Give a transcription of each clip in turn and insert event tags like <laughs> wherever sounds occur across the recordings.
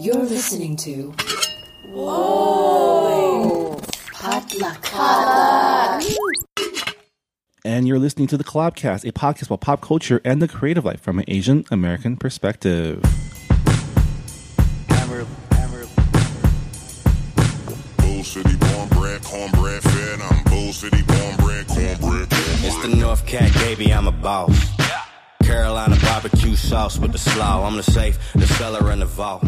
You're listening to. Whoa! Potluck. And you're listening to the Collabcast, a podcast about pop culture and the creative life from an Asian American perspective. Bull City cornbread, cornbread fed. I'm Bull City cornbread, cornbread, cornbread. It's the North Cat, baby, I'm a boss. Carolina barbecue sauce with the slaw. I'm the safe, the cellar, and the vault.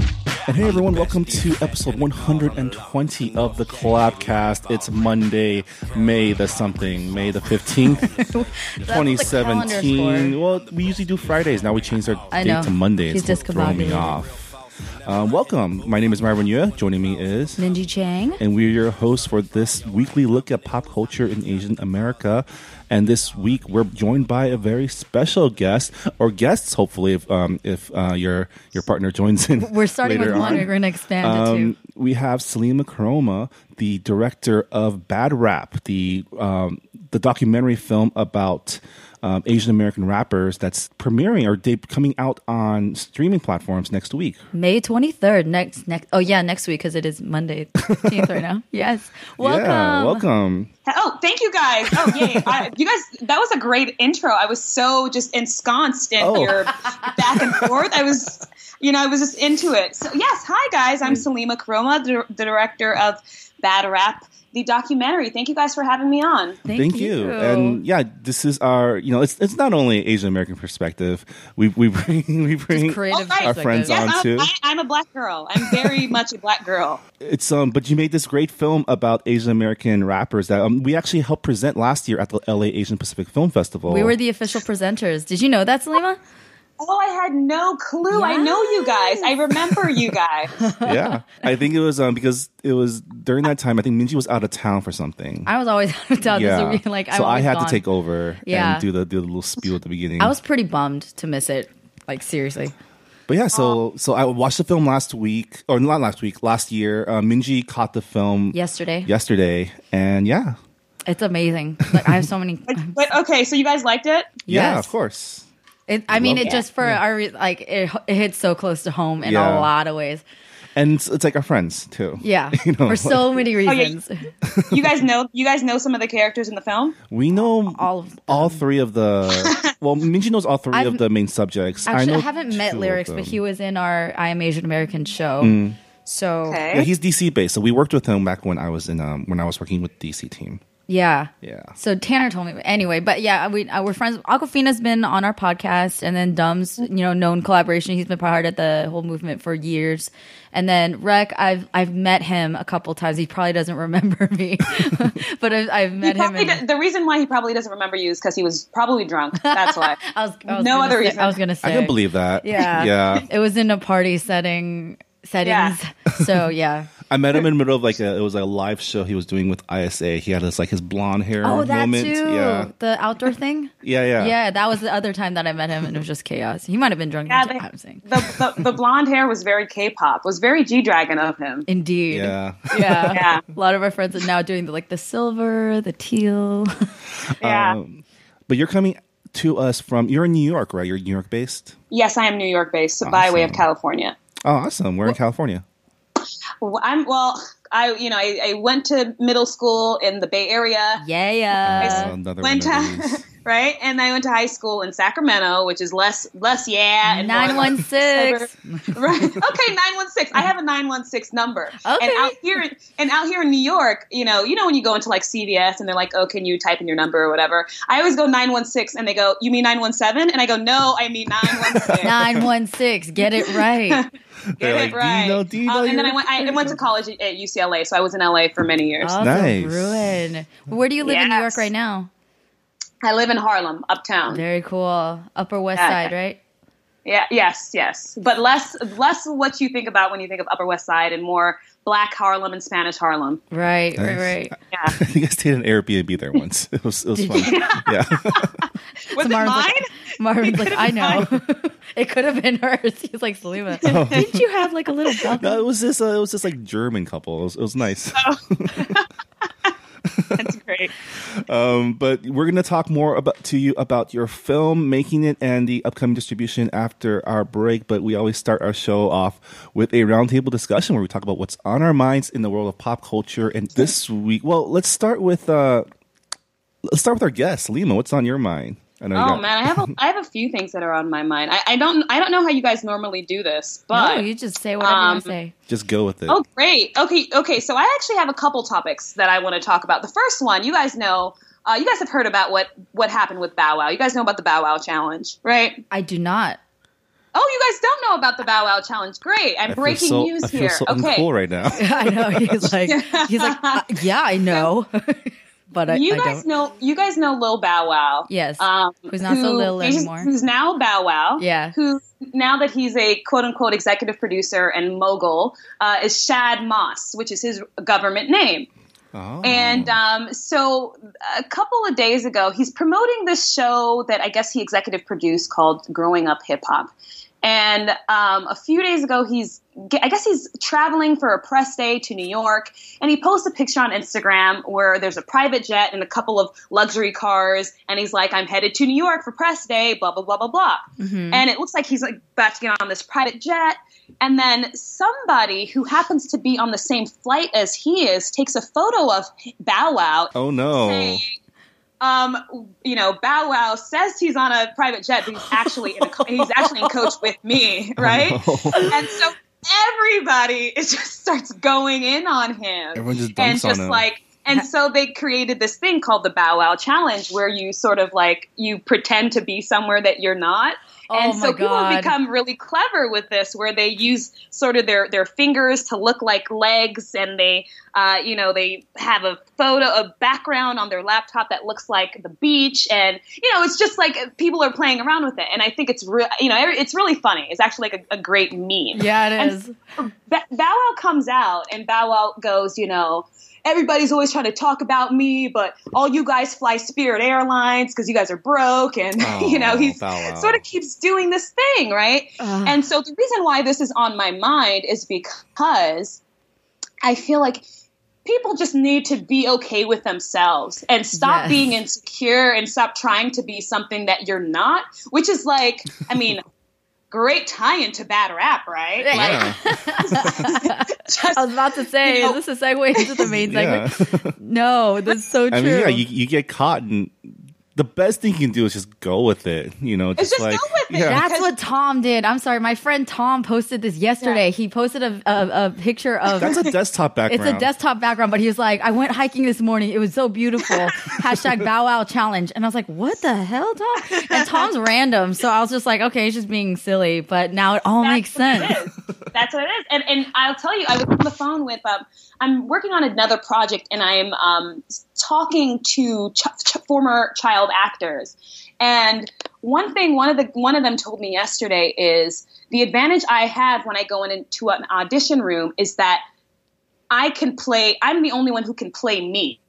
And hey everyone, welcome to episode 120 of the Collabcast. It's Monday, May the something, May the 15th, 2017. <laughs> Well, we usually do Fridays. Now we changed our I date know. to Monday. He's It's throwing me off. Um, welcome. My name is Marvin Yueh. Joining me is Minji Chang. and we're your hosts for this weekly look at pop culture in Asian America. And this week we're joined by a very special guest, or guests, hopefully, if um, if uh, your your partner joins in. We're starting with one. on. We're going to expand it Um, to. we have Salima Koroma, the director of Bad Rap, the um, the documentary film about um, Asian American rappers that's premiering or de- coming out on streaming platforms next week. May 23rd. Next, next. Oh, yeah, next week because it is Monday <laughs> 15th right now. Yes. Welcome. Yeah, welcome. Oh, thank you guys. Oh, yay. <laughs> I, you guys, that was a great intro. I was so just ensconced in Oh. your back and forth. I was, you know, I was just into it. So, yes, hi, guys. I'm Salima Koroma, the, the director of Bad Rap, the documentary. Thank you guys for having me on. Thank, you. And yeah, this is our you know it's it's not only Asian American perspective. We we bring <laughs> we bring creative Oh, our friends perspective. on too. I'm, I, I'm a black girl. I'm very <laughs> much a black girl. It's um, but you made this great film about Asian American rappers that um, we actually helped present last year at the LA Asian Pacific Film Festival. We were the official presenters. Did you know that, Salima? Oh, I had no clue. I know you guys. I remember you <laughs> guys. yeah, I think it was um because it was during that time. I think Minji was out of town for something. I was always <laughs> out of town. This yeah, would be like, so I had gone. to take over Yeah. and do the do the little spiel at the beginning. I was pretty bummed to miss it. Like, seriously. But yeah, so so I watched the film last week, or not last week, last year. Uh, Minji caught the film Yesterday. yesterday, and yeah, It's amazing. Like, I have so many. <laughs> But okay, so you guys liked it? yeah, Yes. of course. It, I mean, it it. just for our, like, it, it hits so close to home in Yeah. a lot of ways. And it's, it's like our friends too. <laughs> Yeah. You know, for so many <laughs> yeah. reasons. You guys know you guys know some of the characters in the film? we know All of all three of the. <laughs> well, Minji knows all 3 I've- of the main subjects. Actually, I, know haven't met Lyricks, but he was in our I Am Asian American show. Mm. So Okay. Yeah, he's DC based, so we worked with him back when I was in um when I was working with DC team. Yeah. Yeah. So Tanner told me. Anyway, but yeah, we uh, we're friends. Awkwafina's been on our podcast, and then Dumb's you know known collaboration. He's been part of the whole movement for years. And then Rec, I've I've met him a couple times. He probably doesn't <laughs> remember me, <laughs> but I've, I've met him. probably in- d- the reason why he probably doesn't remember you is because he was probably drunk. That's why. <laughs> I was, I was No gonna other say- reason. I was gonna say. I can believe that. Yeah. yeah. It was in a party setting settings. So yeah. I met him in the middle of like a it was like a live show he was doing with ISA. He had this like his blonde hair Oh, that moment. too. Yeah, The outdoor thing. <laughs> yeah, yeah. Yeah, that was the other time that I met him, and it was just chaos. He might have been drunk. Yeah, the they- I'm saying. The, the the blonde hair was very K-pop. Was very G-Dragon of him. Indeed. Yeah. Yeah. <laughs> Yeah. A lot of our friends are now doing the like the silver, the teal. Yeah. Um, But you're coming to us from you're in New York, right? You're New York based. yes, I am New York based, so by way of California. Oh, awesome. We're in California. Well, I'm well. I you know I, I went to middle school in the Bay Area. Yeah, yeah. Uh, another went to <laughs> right, and I went to high school in Sacramento, which is less less yeah. and Nine one six. right. Okay, nine one six. I have a nine one six number. Okay. And out here, and out here in New York, you know, you know when you go into like CVS and they're like, "Oh, can you type in your number or whatever?" I always go nine one six, and they go, "You mean nine one seven? And I go, "No, I mean nine one six. <laughs> Nine one six. Get it right. <laughs> <laughs> They're Get like, it right. do you know? Do you know? Um, and then I went. I went to college at UCLA, so I was in LA for many years. Also Nice. ruin. Where do you live in New York right now? I live in Harlem, uptown. Very cool. Upper West Yeah. Side, right? Yeah, yes, yes, but less less what you think about when you think of Upper West Side, and more Black Harlem and Spanish Harlem. Right, right, Nice. right. Yeah, you guys stayed in an Airbnb there once. <laughs> It was it was fun. <laughs> yeah. <laughs> was it Marvin's mine? like, Marvin's like, I know. it could have been hers. He's like, Salima, didn't you have like a little balcony? No, it was this. Uh, it was this like German couple. It was, it was nice. <laughs> That's great. Um, but we're going to talk more about to you about your film, making it, and the upcoming distribution after our break. But we always start our show off with a roundtable discussion where we talk about what's on our minds in the world of pop culture. And this week, well, let's start with uh, let's start with our guest, Lima. What's on your mind? I know Oh got- man, I have a, <laughs> I have a few things that are on my mind. I, I don't I don't know how you guys normally do this, but no, you just say whatever you um, want to say. Just go with it. Oh, great. Okay, okay. So I actually have a couple topics that I want to talk about. The first one, you guys know, uh, you guys have heard about what what happened with Bow Wow. You guys know about the Bow Wow challenge, right? I do not. Oh, you guys don't know about the Bow Wow challenge. Great. I'm I breaking so, news I feel here. so okay. uncool right now. <laughs> I know he's like he's like <laughs> uh, yeah, I know, but I, you I guys don't. know you guys know Lil Bow Wow. Yes. Um, Who's not so Lil anymore. Who's now Bow Wow. Yeah. Who now that he's a quote unquote executive producer and mogul uh, is Shad Moss, which is his government name. Oh. And um, so a couple of days ago, he's promoting this show that I guess he executive produced called Growing Up Hip Hop. And um, a few days ago, he's I guess he's traveling for a press day to New York, and he posts a picture on Instagram where there's a private jet and a couple of luxury cars, and he's like, "I'm headed to New York for press day," blah blah blah blah blah. And it looks like he's like about to get on this private jet, and then somebody who happens to be on the same flight as he is takes a photo of Bow Wow oh no. saying, um, you know, Bow Wow says he's on a private jet, but he's actually in a co- he's actually in coach with me, <laughs> right? And so everybody it just starts going in on him, Everyone just and just him. And so they created this thing called the Bow Wow Challenge, where you sort of like you pretend to be somewhere that you're not. and Oh so my people have become really clever with this, where they use sort of their their fingers to look like legs, and they, uh, you know, they have a photo, a background on their laptop that looks like the beach, and you know, it's just like people are playing around with it, and I think it's real, you know, it's really funny. It's actually like a, a great meme. Yeah, it And is. Ba- Bow Wow comes out, and Bow Wow goes, you know, everybody's always trying to talk about me, but all you guys fly Spirit Airlines because you guys are broke, and <laughs> you know Oh, he's Wow. sort of keeps doing this thing, right? Ugh. And so the reason why this is on my mind is because I feel like people just need to be okay with themselves and stop Yes. being insecure and stop trying to be something that you're not, which is like, I mean, great tie into bad rap, right? Like, <laughs> <laughs> just, I was about to say, You know- is this a segue into the main <laughs> Yeah. segment? No, that's so true. I mean, yeah, you, you get caught, and the best thing you can do is just go with it. You know, just, just go like with it. yeah. That's what Tom did. I'm sorry, my friend Tom posted this yesterday. He posted a, a, a picture of That's a desktop background. <laughs> it's a desktop background, but he was like, I went hiking this morning. It was so beautiful. <laughs> Hashtag Bow Wow challenge. And I was like, what the hell, Tom? And Tom's <laughs> random. So I was just like, okay, he's just being silly. But now it all makes That's what sense. That's what it is. And and I'll tell you, I was on the phone with um, I'm working on another project, and I'm um, talking to ch- ch- former child actors. And one thing, one of the one of them told me yesterday is the advantage I have when I go into an audition room is that I can play. I'm the only one who can play me.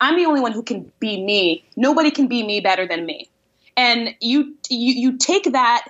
I'm the only one who can be me. Nobody can be me better than me. And you you you take that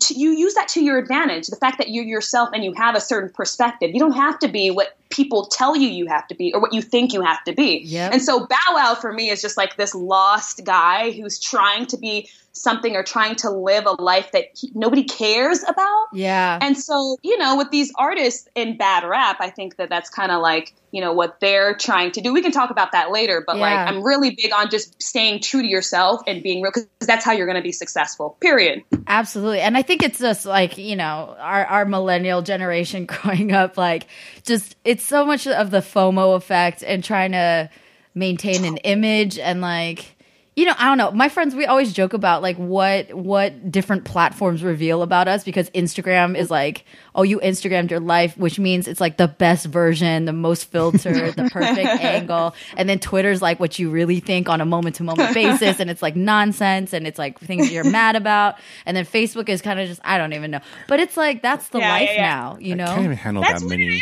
to, you use that to your advantage. The fact that you're yourself and you have a certain perspective. You don't have to be what people tell you you have to be or what you think you have to be. Yep. And so Bow Wow for me is just like this lost guy who's trying to be something or trying to live a life that he, nobody cares about. Yeah. And so, you know, with these artists in bad rap, I think that that's kind of like, you know, what they're trying to do. We can talk about that later, but like, I'm really big on just staying true to yourself and being real because that's how you're going to be successful, period. Absolutely. And I think it's just like, you know, our, our millennial generation <laughs> growing up, like, just it's so much of the FOMO effect and trying to maintain an image and like, you know, I don't know. My friends, we always joke about like what what different platforms reveal about us because Instagram is like, oh, you Instagrammed your life, which means it's like the best version, the most filtered, the perfect <laughs> angle, and then Twitter's like what you really think on a moment to moment basis, and it's like nonsense, and it's like things you're mad about, and then Facebook is kind of just I don't even know, but it's like that's the Yeah, life yeah, yeah. now, you I can't know. even handle That's that what many.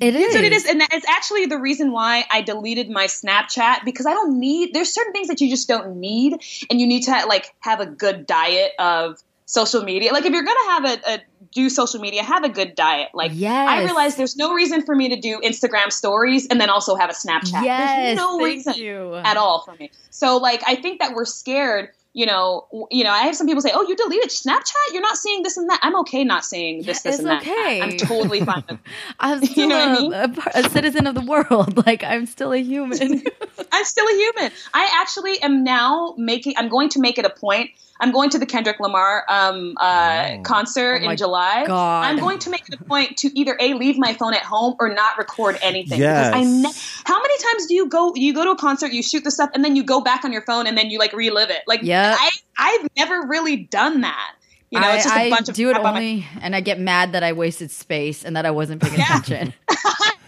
It is. It is. That's it is, and it's actually the reason why I deleted my Snapchat because I don't need. There's certain things that you just don't need, and you need to like have a good diet of social media. Like if you're gonna have a, a do social media, have a good diet. Like I Yes. realize there's no reason for me to do Instagram stories and then also have a Snapchat. Yes, there's no reason you. at all for me. So like I think that we're scared. You know, you know. I have some people say, "Oh, you deleted Snapchat. You're not seeing this and that." I'm okay not seeing this, Yeah, this, and that. okay. I'm totally fine. with <laughs> I'm still know what I a, mean? a a citizen of the world. <laughs> Like I'm still a human. <laughs> I'm still a human. I actually am now making. I'm going to make it a point. I'm going to the Kendrick Lamar um, uh, concert Oh in July. God. I'm going to make it a point to either a leave my phone at home or not record anything. Yes. Because I ne- how many times do you go? You go to a concert, you shoot the stuff, and then you go back on your phone and then you like relive it. Like yeah, I, I've never really done that. You know, I, it's just a I bunch of do it crap on my- only, and I get mad that I wasted space and that I wasn't paying Yeah. attention. <laughs>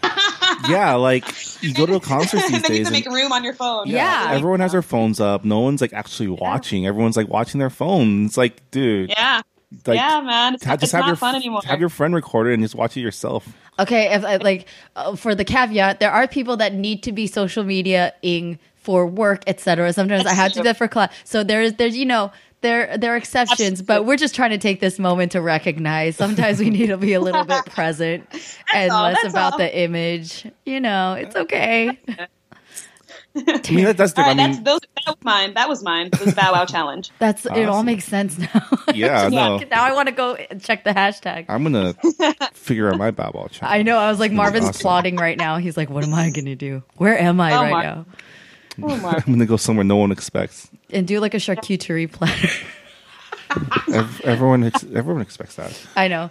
yeah, <laughs> like you go to a concert these and then you days. have to make and room on your phone. Yeah. Everyone has their phones up. No one's like actually watching. Everyone's like watching their phone. It's like, dude, Yeah. like, yeah, man. It's, ha- it's just have not your fun anymore. have your friend record it and just watch it yourself. Okay, if like uh, for the caveat, there are people that need to be social media ing for work, etc. Sometimes I have to do that for class. So there's there's you know there there are exceptions, but we're just trying to take this moment to recognize sometimes we need to be a little bit <laughs> present and all, less about all. the image. You know, it's okay. <laughs> I mean, that, that's All different. right, I that's mean, those. That was mine. That was mine. This Bow Wow challenge. <laughs> That's it. All makes sense now. yeah, no, now I want to go and check the hashtag. I'm gonna figure out my Babel challenge. I know. I was like, Marvin's awesome. plotting right now. He's like, what am I going to do? Where am I Oh, right Mar- now? Oh, I'm gonna go somewhere no one expects. And do like a charcuterie platter. <laughs> Everyone, ex- everyone expects that. I know.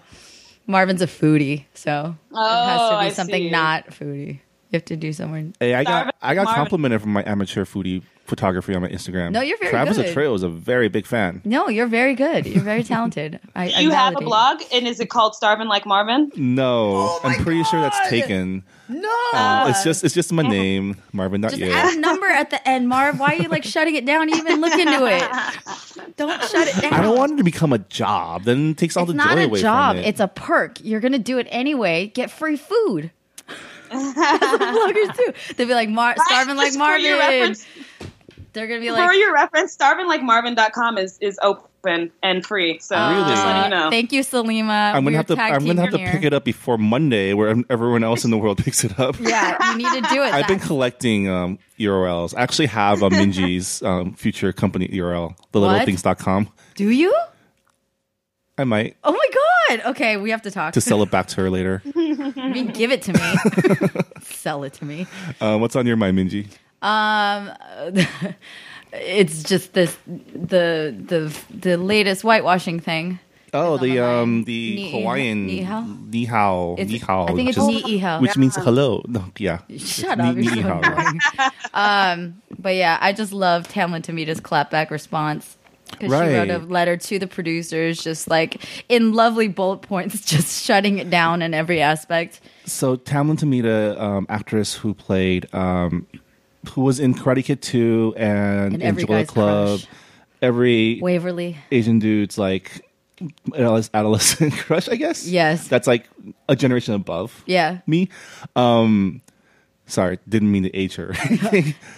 Marvin's a foodie, so it has to Oh, be I something see. not foodie. You have to do somewhere. Hey, I got I got complimented from my amateur foodie photography on my Instagram. No, you're very Travis good. Atreo is a very big fan. No, you're very good. You're very <laughs> talented. I, I You have a blog, and is it called Starvin' Like Marvin? No, Oh I'm pretty sure that's taken. No. Um, it's just it's just my name, Marvin. Not Just yet. add a number at the end, Marv. Why are you like shutting it down? Even look into it. <laughs> Don't shut it down. I don't want it to become a job. Then it takes all It's the not joy a away job. from it. It's a perk. You're gonna do it anyway. Get free food. That's <laughs> what bloggers do. They'd be like, Mar- starving like Just for your Marvin. reference- They're gonna be like For your reference, starvinlikemarvin.com is is open and free. So Really? just letting you know. Uh, Thank you, Salima. I'm We're gonna have to I'm gonna have to pick it up before Monday, where everyone else in the world <laughs> picks it up. Yeah, you need to do it. <laughs> I've been collecting um, URLs. I actually have a Minji's um, future company URL, thelittlethings.com. do you? I might Oh my god. Okay, we have to talk. to sell it back <laughs> to her later. I mean, give it to me. <laughs> Sell it to me. Uh, what's on your mind, Minji? Um, <laughs> it's just this the the the latest whitewashing thing. Oh, the um the Ni- Hawaiian ni hao? ni hao It's- ni hao, I think it's which is- ni hao. which means hello. No, yeah. Shut Ni- up. You're ni so hao. annoying. um, but yeah, I just love Tamlyn Tomita's clapback response. Because she wrote a letter to the producers, just like in lovely bullet points, <laughs> just shutting it down in every aspect. So Tamlyn Tomita, um, actress who played, um, who was in Karate Kid 2 and, And in every guy's Club, crush. every Waverly. Asian dude's like <laughs> adolescent crush, I guess. Yes. That's like a generation above Yeah. me. Um, sorry, didn't mean to age her. <laughs> <laughs>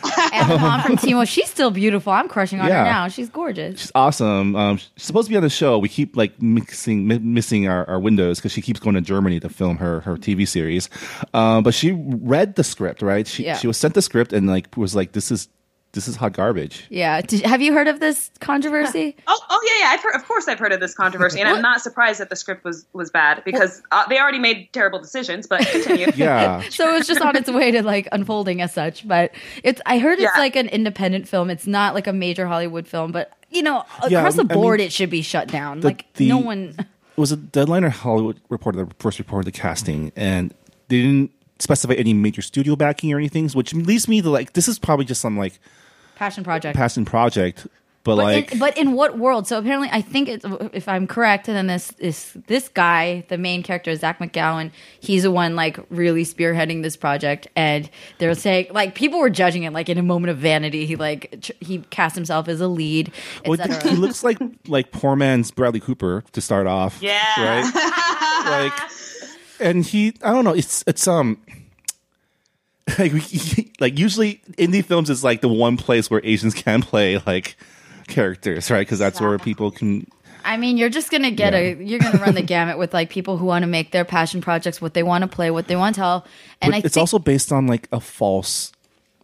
Mom from Timo, she's still beautiful. I'm crushing on Yeah. her now. She's gorgeous. She's awesome. Um, she's supposed to be on the show. We keep like mixing, mi- missing our, our windows because she keeps going to Germany to film her her TV series. Um, but she read the script, right? She Yeah. she was sent the script and like was like, "This is this is hot garbage." Yeah. Did, have you heard of this controversy? <laughs> Oh, oh yeah, yeah. I've heard, of course, I've heard of this controversy, and I'm not surprised that the script was was bad because uh, they already made terrible decisions. But continue. <laughs> Yeah, <laughs> so it was just on its way to like unfolding as such. But it's I heard it's Yeah. like an independent film. It's not like a major Hollywood film, but you know, Yeah, across the I mean, board it should be shut down. the- like the- no one it was a deadline or Hollywood reported the first reported the casting, and they didn't specify any major studio backing or anything, which leads me to like this is probably just some like passion project. passion project. But, but, like, in, but in what world? So apparently, I think it's, if I'm correct, and then this is this guy, the main character, Zach McGowan. He's the one like really spearheading this project, and they're saying like people were judging it like in a moment of vanity. He like tr- he cast himself as a lead, well, he looks like like poor man's Bradley Cooper to start off. Yeah. right? <laughs> like, and he, I don't know. It's it's um, <laughs> like we, <laughs> like usually indie films is like the one place where Asians <laughs> can play like characters, right? Because that's where people can I mean, you're just gonna get a you're gonna run the gamut with like people who want to make their passion projects what they want to play, what they want to tell, and But I it's think, also based on like a false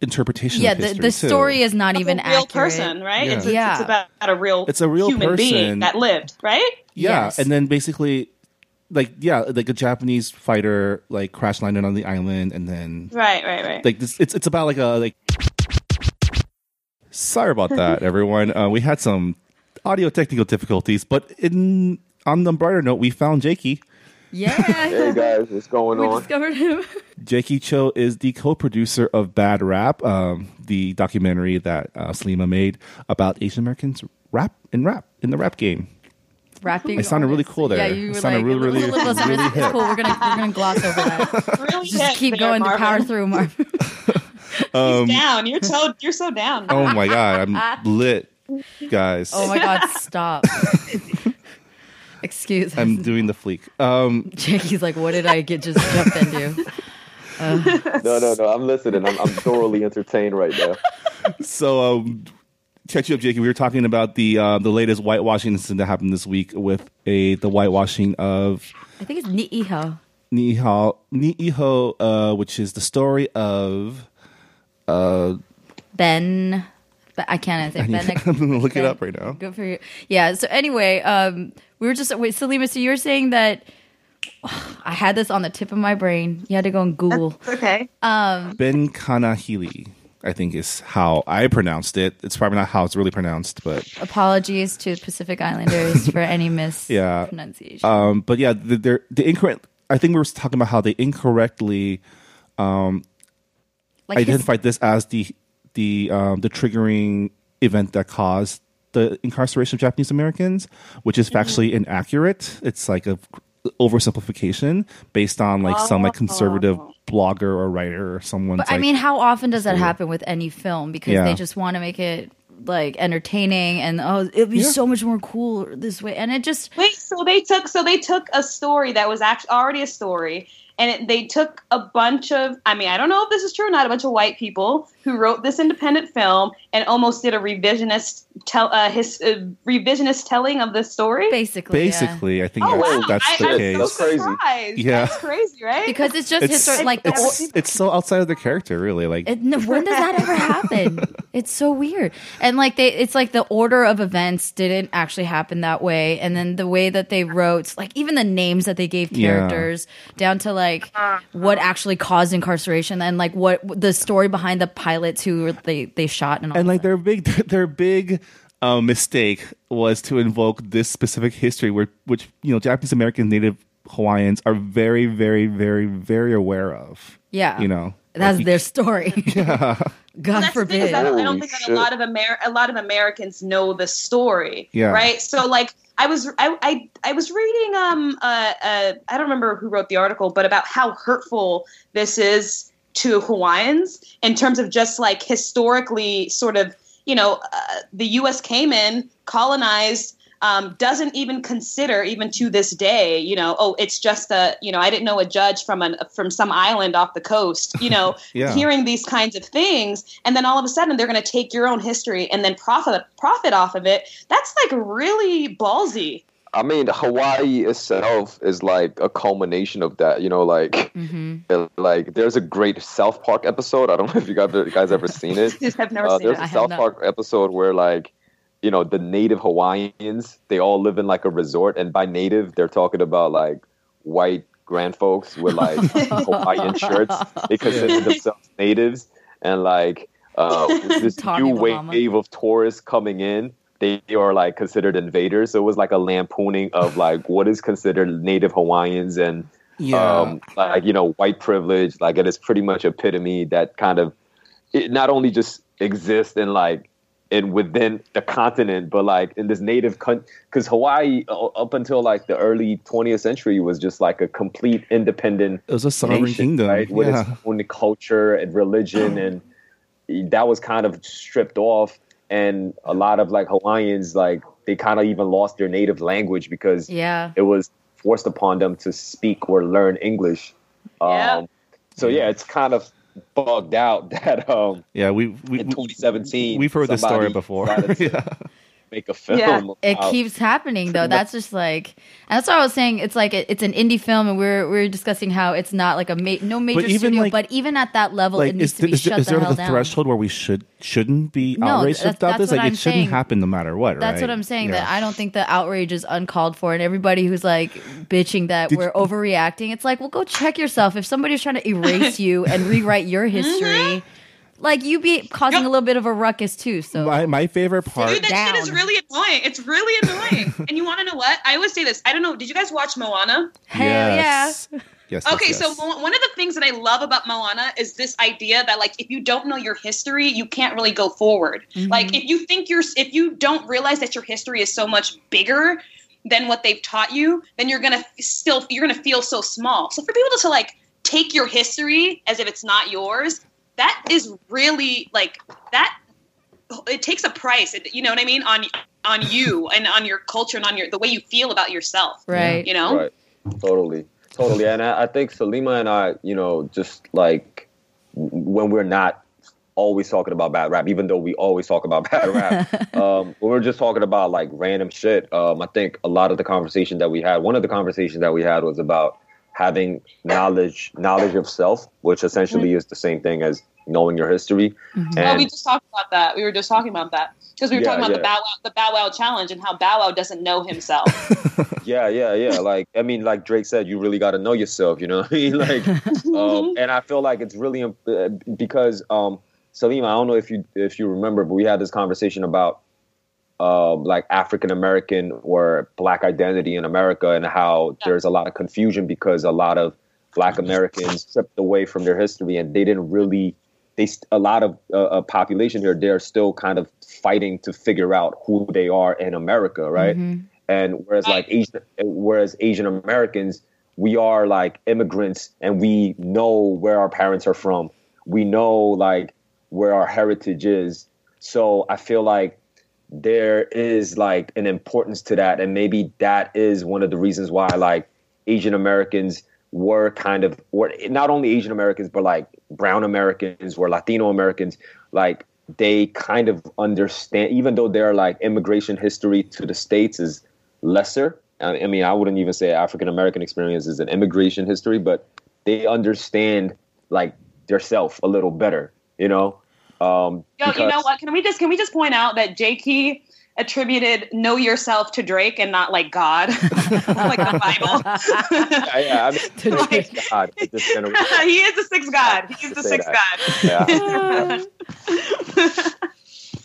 interpretation. yeah, of the, history, the too. story is not It's even a real accurate. person, right? Yeah. It's, it's, Yeah. it's about a real It's a real human person. being that lived, right? Yeah, Yes. and then basically, like yeah, like a Japanese fighter like crash landed on the island, and then Right, right, right. like this, it's it's about like a like. <laughs> Sorry about that, everyone. Uh, we had some audio technical difficulties, but in on the brighter note, we found Jaeki. Yeah, Hey guys, what's going we on? discovered him. <laughs> Jaeki Cho is the co-producer of Bad Rap, um, the documentary that uh, Salima made about Asian Americans rap and rap in the rap game. Rapping. It sounded really cool there. Yeah, you It sounded like, really, really- "Listen, listen, really hip." cool. We're gonna we're gonna gloss over that. <laughs> really Just keep there, going to power through, Marvin. <laughs> He's down. You're so you're so down. Oh my god, I'm <laughs> lit, guys. Oh my god, stop. Excuse. I'm us. doing the fleek. Um, Jaeki's like, what did I get just jump into? No, no, no. I'm listening. I'm, I'm thoroughly entertained right now. so um, catch you up, Jaeki. We were talking about the uh, the latest whitewashing incident that happened this week with a the whitewashing of I think it's Ni'ihau. Ni'ihau, Ni'ihau uh, which is the story of. Ben. But I can't say <laughs> Ben. <laughs> I'm gonna look it up right now. Good for you. Yeah. So anyway, um, we were just wait, Salima. So you were saying that <sighs> I had this on the tip of my brain. You had to go and Google. It's okay. Ben Kanahele, I think is how I pronounced it. It's probably not how it's really pronounced, but Apologies to Pacific Islanders for any <laughs> Yeah. mispronunciation. um, but yeah, the, they're, the incorrect. I think we were talking about how they incorrectly like his- identified this as the the um, the triggering event that caused the incarceration of Japanese Americans, which is factually inaccurate. It's like a oversimplification based on like some like conservative oh. blogger or writer or someone. But I like- mean, how often does that happen with any film? Because Yeah. they just want to make it like entertaining and oh, it'd be Yeah. so much more cool this way. And it just Wait, so they took so they took a story that was actually already a story, and it, they took a bunch of I mean I don't know if this is true or not a bunch of white people who wrote this independent film and almost did a revisionist tell uh, his uh, revisionist telling of the story. basically, yeah. basically, I think Oh that's, wow, that's I, the I'm case. so That's crazy. surprised. Yeah. That's crazy, right? because it's just it's, histor- like the it's, it's so outside of the character, really. Like It, no, when does that ever happen? <laughs> It's so weird. And like they, it's like the order of events didn't actually happen that way. And then the way that they wrote, like even the names that they gave Yeah. characters, down to like what actually caused incarceration, and like what the story behind the pilots who were, they they shot and all. and like that. their big <laughs> their big uh, mistake was to invoke this specific history where which you know Japanese American Native Hawaiians are very very very very aware of. yeah, you know that's Like, their story. <laughs> Yeah. <laughs> God That's the thing forbid. I don't, I don't Holy think that a lot of Amer- a lot of Americans know the story. Yeah. Right. So like I was I I, I was reading um uh, uh I don't remember who wrote the article, but about how hurtful this is to Hawaiians in terms of just like historically sort of you know uh, the U.S. came in colonized. Um, doesn't even consider even to this day you know oh it's just a you know i didn't know a judge from an from some island off the coast you know <laughs> Yeah. hearing these kinds of things and then all of a sudden they're going to take your own history and then profit profit off of it that's like really ballsy I mean, Hawaii itself is like a culmination of that. You know, like, Mm-hmm. <laughs> like there's a great South Park episode. I don't know if you guys, you guys ever seen it. <laughs> i've never Uh, seen there's it a I South. Park episode where like you know the native Hawaiians they all live in like a resort, and by native they're talking about like white grand folks with like <laughs> Hawaiian shirts. They consider themselves natives, and like uh, this Tommy new Bahama. wave of tourists coming in. They are like considered invaders, so it was like a lampooning of like what is considered native Hawaiians and Yeah. um, like you know white privilege. Like it is pretty much epitome that kind of it not only just exists in like in within the continent but like in this native country, because hawaii uh, up until like the early 20th century was just like a complete independent it was a sovereign nation, kingdom, right with yeah. its own culture and religion and that was kind of stripped off and a lot of like hawaiians like they kind of even lost their native language because Yeah. it was forced upon them to speak or learn English. Yeah. Um, so yeah, it's kind of bugged out <laughs> that um, yeah, we we in 2017 we've heard this story before. decided to- <laughs> yeah. Make a film. Yeah. it keeps happening though. That's just like, and that's what I was saying. It's like it, it's an indie film, and we're we're discussing how it's not like a ma- no major even, studio, like- but even at that level, like it needs is, to be is, shut is the there hell like a down. threshold where we should shouldn't be No, outraged that's- about that's this? Like what it I'm shouldn't saying. happen no matter what, That's right? what I'm saying. That I don't think the outrage is uncalled for, and everybody who's like bitching that we're overreacting, it's like, well, go check yourself. If somebody's trying to erase <laughs> you and rewrite your history, mm-hmm. Like you be causing Yep. a little bit of a ruckus too. So my my favorite part. Dude, that down. shit is really annoying. It's really <laughs> annoying. and you want to know what? I always say this. I don't know. Did you guys watch Moana? hell yes. Yes. yes, Okay, yes. so Mo- one of the things that I love about Moana is this idea that like if you don't know your history, you can't really go forward. Mm-hmm. Like if you think you're if you don't realize that your history is so much bigger than what they've taught you, then you're gonna still you're gonna feel so small. So for people to like take your history as if it's not yours, that is really like that. It takes a price. It, you know what I mean on on you <laughs> and on your culture and on your the way you feel about yourself. right, You know. Right. Totally. Totally. And I, I think Salima and I, you know, just like when we're not always talking about bad rap, even though we always talk about bad <laughs> rap, um, when we're just talking about like random shit, um, I think a lot of the conversation that we had, one of the conversations that we had was about having knowledge, knowledge of self, which essentially is the same thing as knowing your history. Mm-hmm. Oh, we just talked about that. We were just talking about that because we were Yeah, talking about the. Bow Wow, the Bow Wow challenge, and how Bow Wow doesn't know himself. <laughs> Yeah, yeah, yeah. Like I mean, like Drake said, you really got to know yourself. You know what I mean? <laughs> Like, um, and I feel like it's really imp- uh, because um, Salima. I don't know if you if you remember, but we had this conversation about um, like African American or Black identity in America and how there's a lot of confusion because a lot of Black Americans stripped away from their history and they didn't really. They st- a lot of uh, uh, population here. They're still kind of fighting to figure out who they are in America, right? And whereas like Asian, whereas Asian Americans, we are like immigrants and we know where our parents are from. We know like where our heritage is. So I feel like there is like an importance to that, and maybe that is one of the reasons why like Asian Americans were kind of, or not only Asian Americans, but like Brown Americans or Latino Americans, like they kind of understand, even though their like immigration history to the states is lesser. I I mean, I wouldn't even say African American experience is an immigration history, but they understand like their self a little better, you know. Um, Yo, you know what? Can we just can we just point out that Jaeki attributed "Know Yourself" to Drake and not like God, <laughs> like the Bible. <laughs> Yeah, yeah, I mean, <laughs> To Drake. God, it's this generation. he is the sixth God. He's the sixth that. God. Yeah,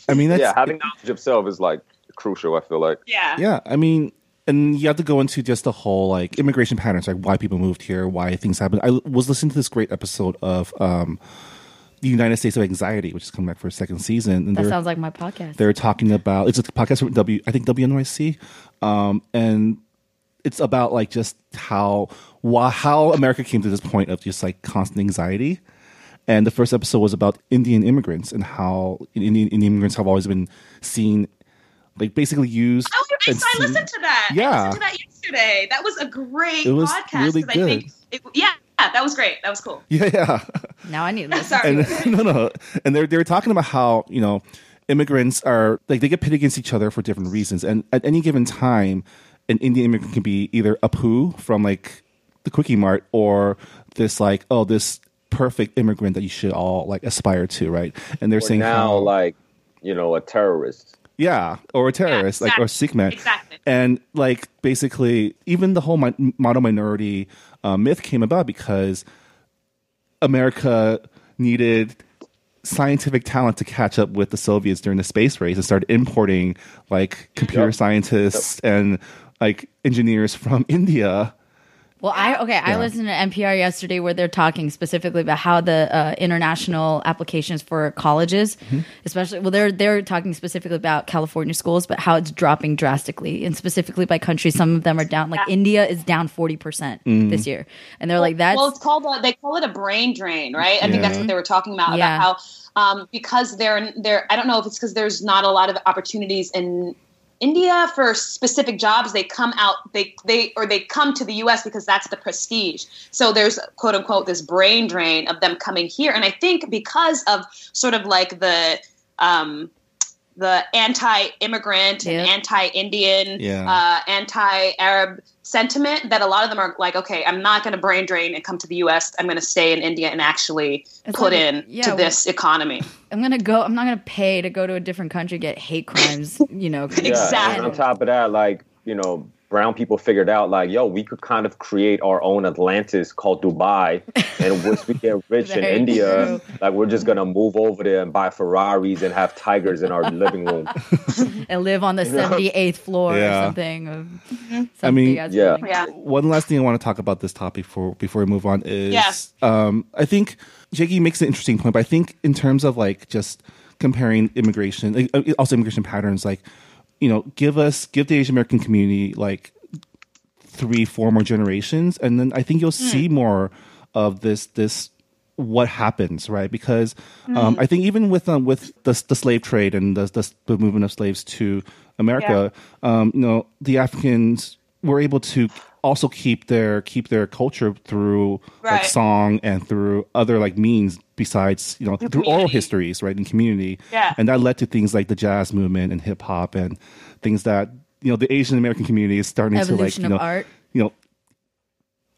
I mean, that's yeah, having knowledge of self is like crucial. I feel like. yeah. Yeah, I mean, and you have to go into just the whole like immigration patterns, like why people moved here, why things happened. I was listening to this great episode of um, the United States of Anxiety, which is coming back for a second season, and that sounds like my podcast. they're talking about it's a podcast from W, I think WNYC, um, and it's about like just how why, how America came to this point of just like constant anxiety. And the first episode was about Indian immigrants and how Indian, Indian immigrants have always been seen, like basically used. Oh, and nice. I seen- listened to that. I Yeah. listened to that yesterday. That was a great It was podcast. really 'cause I think good. it, yeah, that was great. That was cool. Yeah, yeah. now I need to listen. Sorry. and <laughs> no, no, and they're they're talking about how you know immigrants are like they get pitted against each other for different reasons, and at any given time, an Indian immigrant can be either a poo from like the quickie mart or this like oh this perfect immigrant that you should all like aspire to, right? And they're Or saying now, how like you know, a terrorist. yeah, or a terrorist, like or exactly. Sikh man, Exactly. And like basically even the whole mi- model minority uh, myth came about because America needed scientific talent to catch up with the Soviets during the space race and started importing like computer Yep. scientists and like engineers from <laughs> India. Well, I okay. I Yeah. listened to NPR yesterday where they're talking specifically about how the uh, international applications for colleges, Mm-hmm. especially well, they're they're talking specifically about California schools, but how it's dropping drastically, and specifically by country. Some of them are down. Like Yeah. India is down forty percent Mm. this year, and they're like that. well, it's called a, they call it a brain drain, right? I think that's what they were talking about Yeah. about how um, because they're they're I don't know if it's because there's not a lot of opportunities in India for specific jobs. They come out they they or they come to the U.S. because that's the prestige. So there's quote unquote this brain drain of them coming here, and I think because of sort of like the um, the anti-immigrant and Yep. anti-Indian, Yeah. uh, anti-Arab sentiment that a lot of them are like, okay, I'm not going to brain drain and come to the U.S. I'm going to stay in India and actually It's put like- in yeah, to well- this economy. I'm gonna go. I'm not gonna pay to go to a different country get hate crimes. You know, <laughs> Yeah, Exactly. and on top of that, like you know, brown people figured out like, yo, we could kind of create our own Atlantis called Dubai, and once we get <laughs> rich in India, true. like we're just gonna move over there and buy Ferraris and have tigers in our living room. <laughs> and live on the <laughs> 78th floor Yeah. or something. Of some I mean, yeah. building. Yeah. One last thing I want to talk about this topic before before we move on is Yeah. um, I think Jaeki makes an interesting point, but I think in terms of like just comparing immigration, like, uh, also immigration patterns, like you know, give us give the Asian American community like three, four more generations, and then I think you'll see more of this this what happens, right? Because um, I think even with um, with the, the slave trade and the, the the movement of slaves to America, um, you know, the Africans were able to also keep their keep their culture through like song and through other like means besides you know through, oral histories, right, in community. Yeah. and that led to things like the jazz movement and hip hop and things that you know the Asian American community is starting to like you know art. you know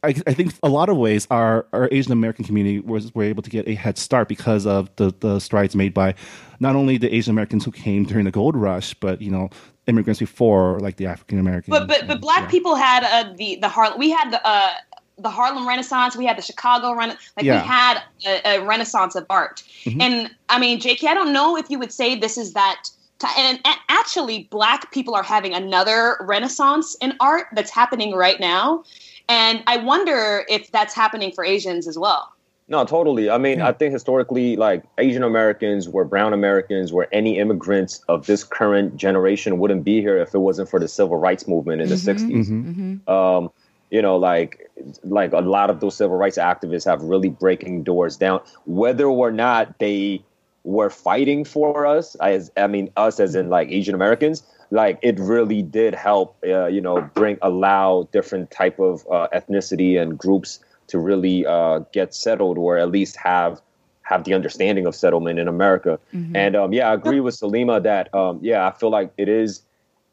I, I think a lot of ways our, our Asian American community was were able to get a head start because of the, the strides made by not only the Asian Americans who came during the gold rush, but you know immigrants before, like the African Americans. But but but black people had uh, the the Harlem. We had the uh, the Harlem Renaissance. We had the Chicago Renaissance. Like Yeah. we had a, a Renaissance of art. And I mean, Jaeki, I don't know if you would say this is that. ti- and actually, black people are having another Renaissance in art that's happening right now. And I wonder if that's happening for Asians as well. No, totally. I mean, I think historically, like Asian Americans were brown Americans, were any immigrants of this current generation wouldn't be here if it wasn't for the civil rights movement in the 60s. Um, you know, like like a lot of those civil rights activists have really breaking doors down, whether or not they were fighting for us. As I mean, us as in like Asian Americans, like it really did help. Uh, you know, bring allow different type of uh, ethnicity and groups to really uh, get settled, or at least have have the understanding of settlement in America. And um, yeah, I agree with Salima that um, yeah, I feel like it is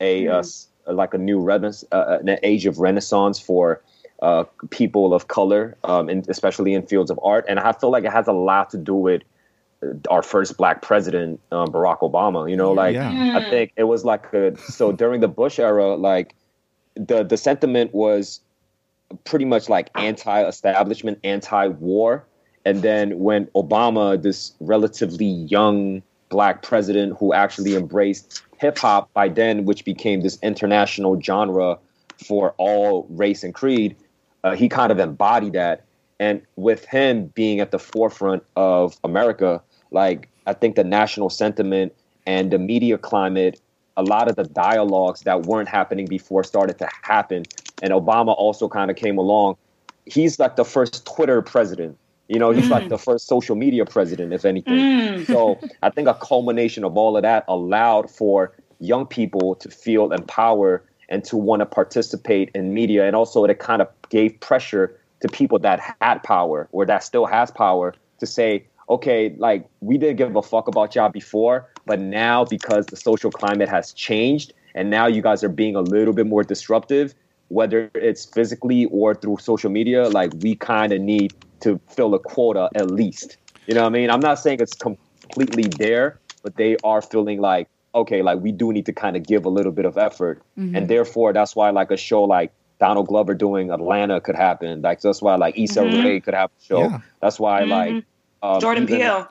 a uh, like a new renaissance, uh, an age of renaissance for uh, people of color, um, and especially in fields of art. And I feel like it has a lot to do with uh, our first black president, um, Barack Obama. You know, like Yeah. I think it was like a, so during the Bush era, like the the sentiment was pretty much like anti-establishment, anti-war. And then when Obama, this relatively young black president who actually embraced hip hop by then, which became this international genre for all race and creed, uh, he kind of embodied that. And with him being at the forefront of America, like I think the national sentiment and the media climate, a lot of the dialogues that weren't happening before started to happen. And Obama also kind of came along. He's like the first Twitter president. You know, he's like mm. the first social media president, if anything. Mm. So I think a culmination of all of that allowed for young people to feel empowered and to want to participate in media. And also, it kind of gave pressure to people that had power or that still has power to say, okay, like we didn't give a fuck about y'all before, but now because the social climate has changed and now you guys are being a little bit more disruptive, whether it's physically or through social media, like we kind of need to fill a quota at least. You know what I mean? I'm not saying it's completely there, but they are feeling like, okay, like we do need to kind of give a little bit of effort. Mm-hmm. And therefore, that's why like a show like Donald Glover doing Atlanta could happen. Like that's why like Issa mm-hmm. Rae could have a show. Yeah. That's why mm-hmm. like um, Jordan even- Peele.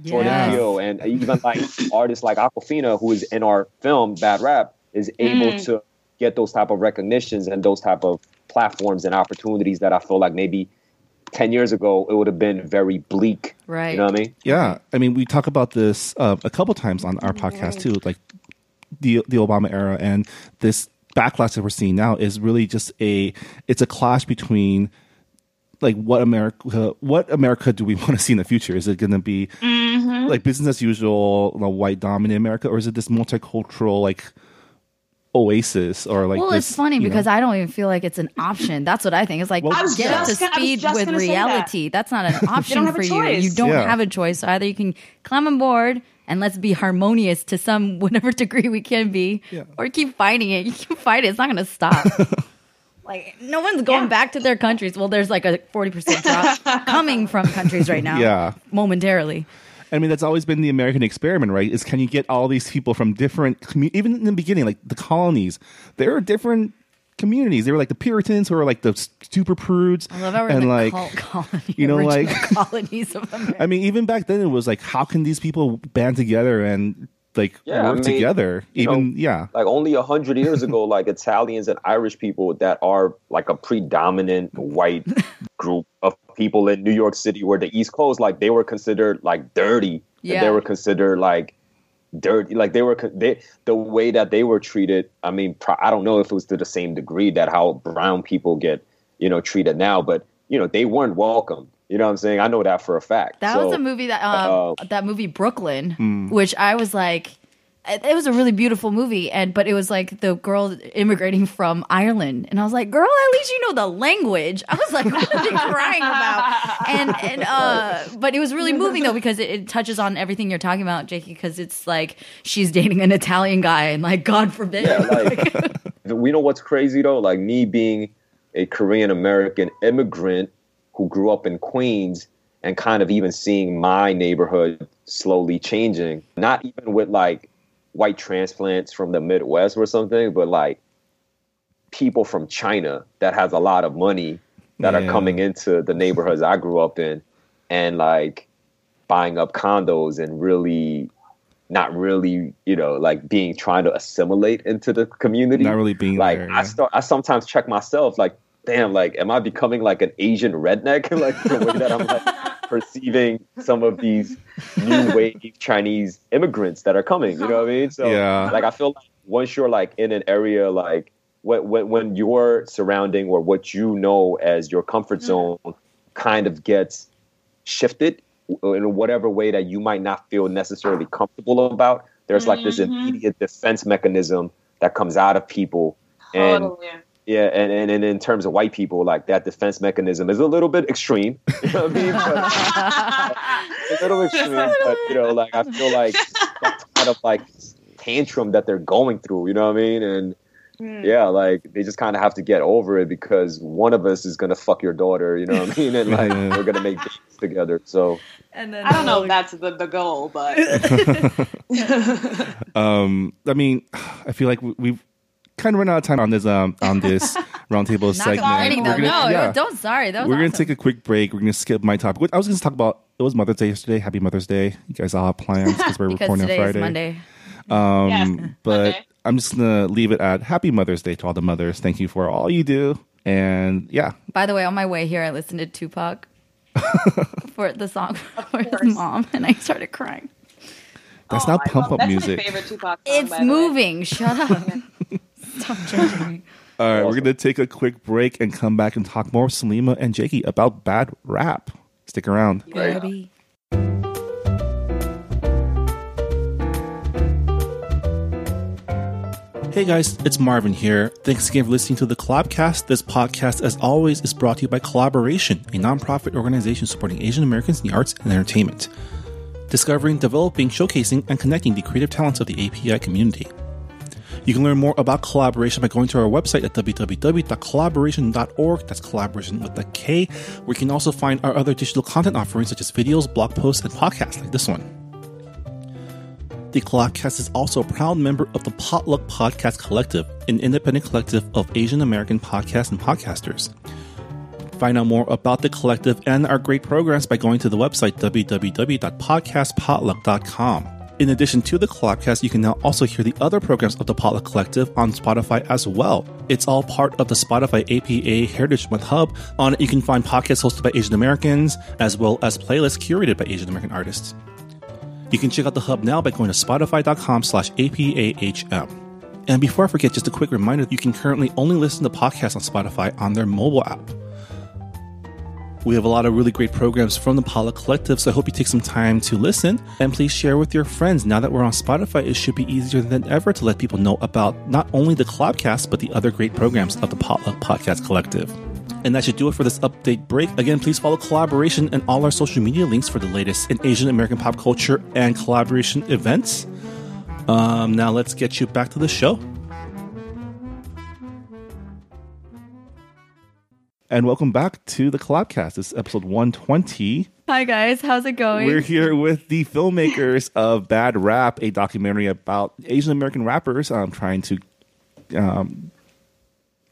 Jordan Yes. Peele, and even like artists like Awkwafina, who is in our film Bad Rap, is able mm. to get those type of recognitions and those type of platforms and opportunities that I feel like maybe ten years ago it would have been very bleak. Right. You know what I mean? Yeah, I mean, we talk about this uh, a couple times on our podcast too, like the the Obama era and this backlash that we're seeing now is really just a it's a clash between like what America what America do we <laughs> want to see in the future? Is it going to be like business as usual, you know, white dominant America, or is it this multicultural like oasis or like well, this, it's funny you know- because I don't even feel like it's an option. That's what I think. It's like Well, I was get up to just gonna- I was speed just with gonna say that. reality. That's not an <laughs> option for you. You don't Yeah. have a choice. So either you can climb on board and let's be harmonious to some <laughs> whatever degree we can be, Yeah. or keep fighting it. You can fight it. It's not going to stop. <laughs> like no one's going Yeah. back to their countries. Well, there's like a forty percent drop coming from countries right now. Yeah. momentarily. I mean, that's always been the American experiment, right? Is can you get all these people from different, commu- even in the beginning, like the colonies, there are different communities. There were like the Puritans who were like the super prudes, I love how we're and in the like, cult colony, you know, like- <laughs> colonies of America. I mean, even back then, it was like, how can these people band together and like Yeah, I mean, together? Even know, yeah, like only a hundred years ago, <laughs> like Italians and Irish people that are like a predominant white <laughs> group of people in New York City, where the East Coast, like they were considered like dirty, Yeah. they were considered like dirty, like they were they the way that they were treated. I mean, pro- I don't know if it was to the same degree that how brown people get you know treated now, but you know they weren't welcome. You know what I'm saying? I know that for a fact. That So, was a movie that um, uh, that movie Brooklyn, Hmm. which I was like, it it was a really beautiful movie, and but it was like the girl immigrating from Ireland, and I was like, girl, at least you know the language. I was like, what are they <laughs> crying about? And and uh, but it was really moving though because it, it touches on everything you're talking about, Jaeki, because it's like she's dating an Italian guy, and like God forbid, Yeah, like <laughs> we know what's crazy though. Like me being a Korean American immigrant who grew up in Queens and kind of even seeing my neighborhood slowly changing. Not even with like white transplants from the Midwest or something, but like people from China that has a lot of money that Yeah. are coming into the neighborhoods I grew up in and like buying up condos and really not really, you know, like being trying to assimilate into the community. Not really being like there, I start I sometimes check myself like, damn, like am I becoming like an Asian redneck? <laughs> like the way that I'm like <laughs> perceiving some of these new <laughs> wave Chinese immigrants that are coming. You know what I mean? So Yeah. like I feel like once you're like in an area like when when when your surrounding or what you know as your comfort mm-hmm. zone kind of gets shifted in whatever way that you might not feel necessarily comfortable about, there's like this mm-hmm. immediate defense mechanism that comes out of people. And Totally. Yeah, and, and, and in terms of white people, like that defense mechanism is a little bit extreme. <laughs> You know what I mean? But, a little <laughs> extreme, but you know, like I feel like that's kind of like tantrum that they're going through. You know what I mean? And yeah, like they just kind of have to get over it because one of us is gonna fuck your daughter. You know what I <laughs> mean? And like we're gonna make babies together. So and then I don't know if that's the, the goal, but um, I mean, I feel like we- we've kind of run out of time on this um on this <laughs> roundtable segment. complaining though. We're gonna- no, yeah. don't. Sorry, that was We're gonna awesome. take a quick break. We're gonna skip my topic. I was gonna talk about. It was Mother's Day yesterday. Happy Mother's Day. You guys all have plans because we're <laughs> because recording on today is Friday. Monday. Um, Yes, <laughs> but Monday. I'm just gonna leave it at Happy Mother's Day to all the mothers. Thank you for all you do. And yeah, By the way, on my way here, I listened to Tupac for the song for his mom, and I started crying. that's Oh, not pump love- up that's music. my favorite Tupac song. It's by the way. moving. Shut up. Stop judging me. <laughs> All right, we're gonna take a quick break and come back and talk more with Salima and Jaeki about bad rap. Stick around. Baby. Hey guys, it's Marvin here. Thanks again for listening to the Collabcast. This podcast, as always, is brought to you by Kollaboration, a nonprofit organization supporting Asian Americans in the arts and entertainment. Discovering, developing, showcasing, and connecting the creative talents of the API community. You can learn more about Kollaboration by going to our website at www.kollaboration.org. That's Kollaboration with a K, where you can also find our other digital content offerings such as videos, blog posts, and podcasts like this one. The Collabcast is also a proud member of the Potluck Podcast Collective, an independent collective of Asian American podcasts and podcasters. Find out more about the collective and our great programs by going to the website www.podcastpotluck.com. In addition to the Collabcast, you can now also hear the other programs of the Potluck Collective on Spotify as well. It's all part of the Spotify APA Heritage Month Hub. On it, you can find podcasts hosted by Asian Americans, as well as playlists curated by Asian American artists. You can check out the hub now by going to spotify.com slash APAHM. And before I forget, just a quick reminder, you can currently only listen to podcasts on Spotify on their mobile app. We have a lot of really great programs from the Potluck Collective, so I hope you take some time to listen and please share with your friends. Now that we're on Spotify, it should be easier than ever to let people know about not only the Collabcast, but the other great programs of the Potluck Podcast Collective. And that should do it for this update break. Again, please follow Kollaboration and all our social media links for the latest in Asian American pop culture and Kollaboration events. Um, now let's get you back to the show. And welcome back to the Collabcast. This is episode 120. Hi guys, how's it going? We're here with the filmmakers <laughs> of Bad Rap, a documentary about Asian American rappers um, trying to um,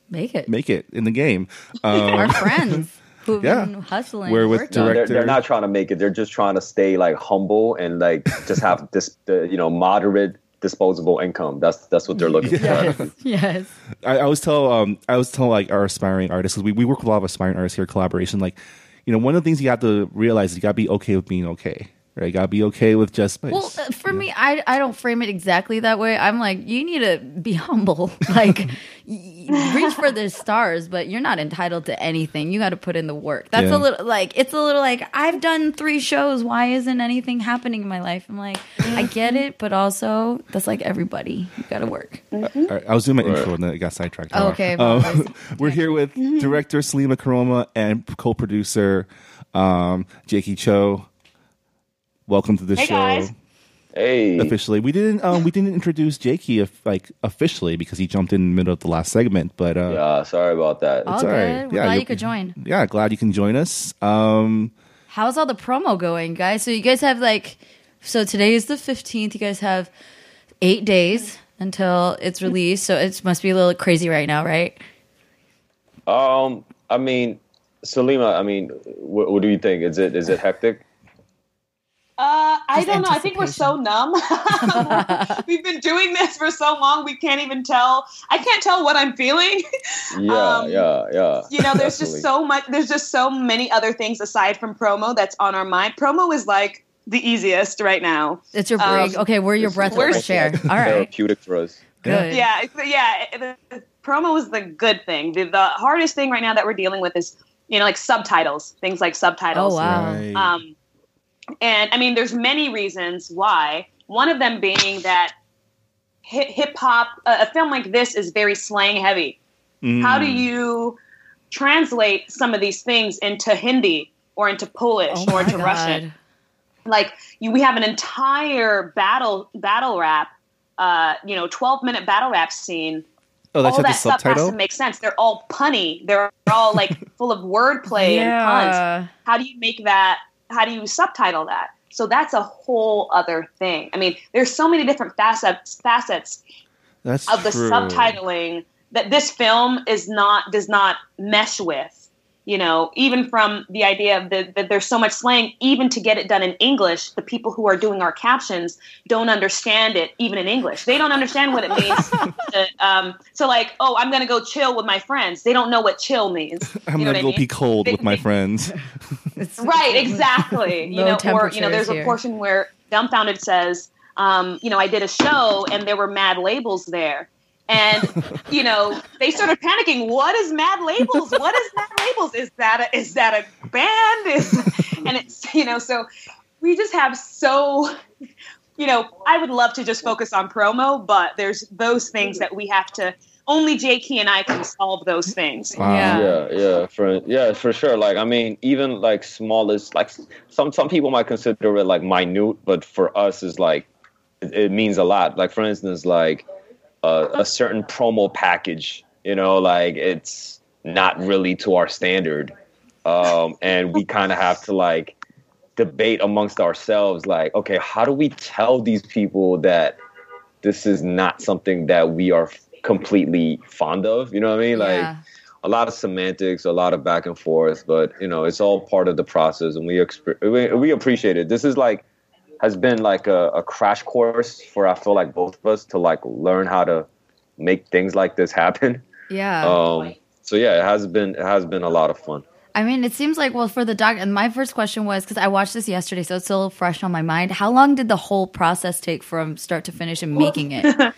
Make it. make it in the game. <laughs> Um, Our friends <laughs> who've Yeah. been hustling. We're with working. No, they're, Director- they're not trying to make it. They're just trying to stay like humble and like just have this, the, you know, moderate disposable income. That's that's what they're looking for. Yes. <laughs> yes. I, I always tell um I always tell like our aspiring artists 'cause we, we work with a lot of aspiring artists here Kollaboration like you know one of the things you have to realize is you got to be okay with being okay right to be okay with just Well, uh, for me, I I don't frame it exactly that way. I'm like, you need to be <laughs> humble. Like, reach for the stars, but you're not entitled to anything. You got to put in the work. That's Yeah. a little like it's a little like I've done three shows. Why isn't anything happening in my life? I'm like, I get it, but also that's like everybody. You got to work. All right, I was doing my intro and then I got sidetracked. Oh, okay, Um, <laughs> we're here with <laughs> director Salima Koroma and co-producer um, Jaeki Cho. Welcome to the Hey, show. guys. Hey, Officially, we didn't um, we didn't introduce Jaeki if, like officially because he jumped in the middle of the last segment. But uh, yeah, sorry about that. All all right. good. We're Yeah, glad you- you could join. yeah, glad you can join us. Um, How's all the promo going, guys? So you guys have like, so today is the fifteenth. You guys have eight days until it's released. So it must be a little crazy right now, right? Um, I mean, Salima, I mean, what, what do you think? Is it is it hectic? Uh, I don't know. I think we're so numb. <laughs> We've been doing this for so long, we can't even tell. I can't tell what I'm feeling. <laughs> Yeah, Um, yeah, yeah. you know, there's just so much. There's just so many other things aside from promo that's on our mind. Promo is like the easiest right now. It's your Um, break. okay, we're your It's breath of we're- fresh air. All right, Therapeutic for us. good. Yeah, yeah. The, the promo is the good thing. The, the hardest thing right now that we're dealing with is you know like subtitles, things like subtitles. Oh wow. right. Um, and I mean, there's many reasons why. One of them being that hip hop, a a film like this is very slang heavy. Mm. How do you translate some of these things into Hindi or into Polish Oh or my into God. Russian? Like you, we have an entire battle battle rap, uh, you know, 12 minute battle rap scene Oh, that's all at the that stuff has to make sense. They're all punny. They're all like full of wordplay and puns. <laughs> How do you make that? How do you subtitle that? So that's a whole other thing. I mean, there's so many different facets facets That's of the true. subtitling that this film is not does not mesh with. You know, even from the idea of the, that there's so much slang, even to get it done in English, the people who are doing our captions don't understand it, even in English. They don't understand what it means. <laughs> to, um, so, like, oh, I'm going to go chill with my friends. They don't know what chill means. <laughs> I'm You know gonna go I mean? be cold They- with my they- friends. <laughs> Right, exactly. you know, or you know, temperatures there's a portion where dumbfounded says, um, you know, I did a show and there were mad labels there. And you know, they started panicking. What is Mad Labels? What is Mad Labels? Is that a, is that a band? Is and it's you know, so we just have so you know, I would love to just focus on promo, but there's those things that we have to only Jaeki and I can solve those things. Wow. Yeah. yeah yeah for yeah for sure like i mean even like smallest like some some people might consider it like minute but for us is like it, it means a lot like for instance like uh, a certain promo package you know like it's not really to our standard um and we kind of have to like debate amongst ourselves like okay how do we tell these people that this is not something that we are completely fond of you know what i mean like Yeah. a lot of semantics, a lot of back and forth, but you know, it's all part of the process, and we exp- we, we appreciate it. This is like has been like a, a crash course for I feel like both of us to like learn how to make things like this happen. Yeah. Um, so yeah, it has been it has been a lot of fun. I mean, it seems like well for the doc. And my first question was because I watched this yesterday, so it's still fresh on my mind. How long did the whole process take from start to finish and making it? <laughs>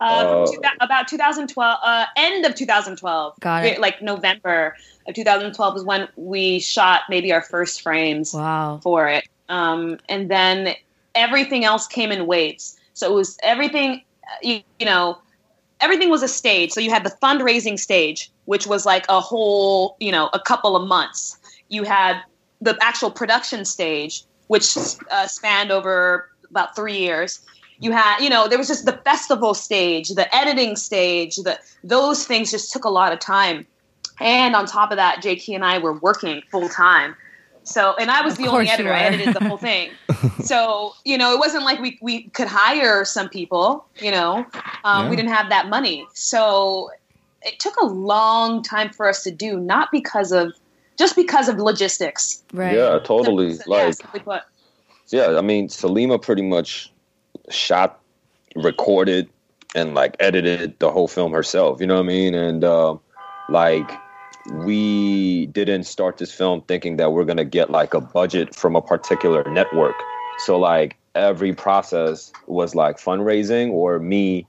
uh, from two, about 2012, uh, end of 2012. Got it. Like November of 2012 is when we shot maybe our first frames Wow. for it. Um, and then everything else came in waves. So it was everything, you, you know, everything was a stage. So you had the fundraising stage, which was like a whole, you know, a couple of months. You had the actual production stage, which uh, spanned over about three years. You had, you know, there was just the festival stage, the editing stage, the those things just took a lot of time. And on top of that, Jaeki and I were working full time. So, and I was Of the only editor. I edited the whole <laughs> thing. so, you know, it wasn't like we, we could hire some people, you know, um, we didn't have that money. So it took a long time for us to do, not because of, just because of logistics. Right. Yeah, totally. So, like, simply put. yeah, I mean, Salima pretty much shot, recorded, and like edited the whole film herself. You know what I mean? And uh, like, we didn't start this film thinking that we're gonna get like a budget from a particular network. So like every process was like fundraising or me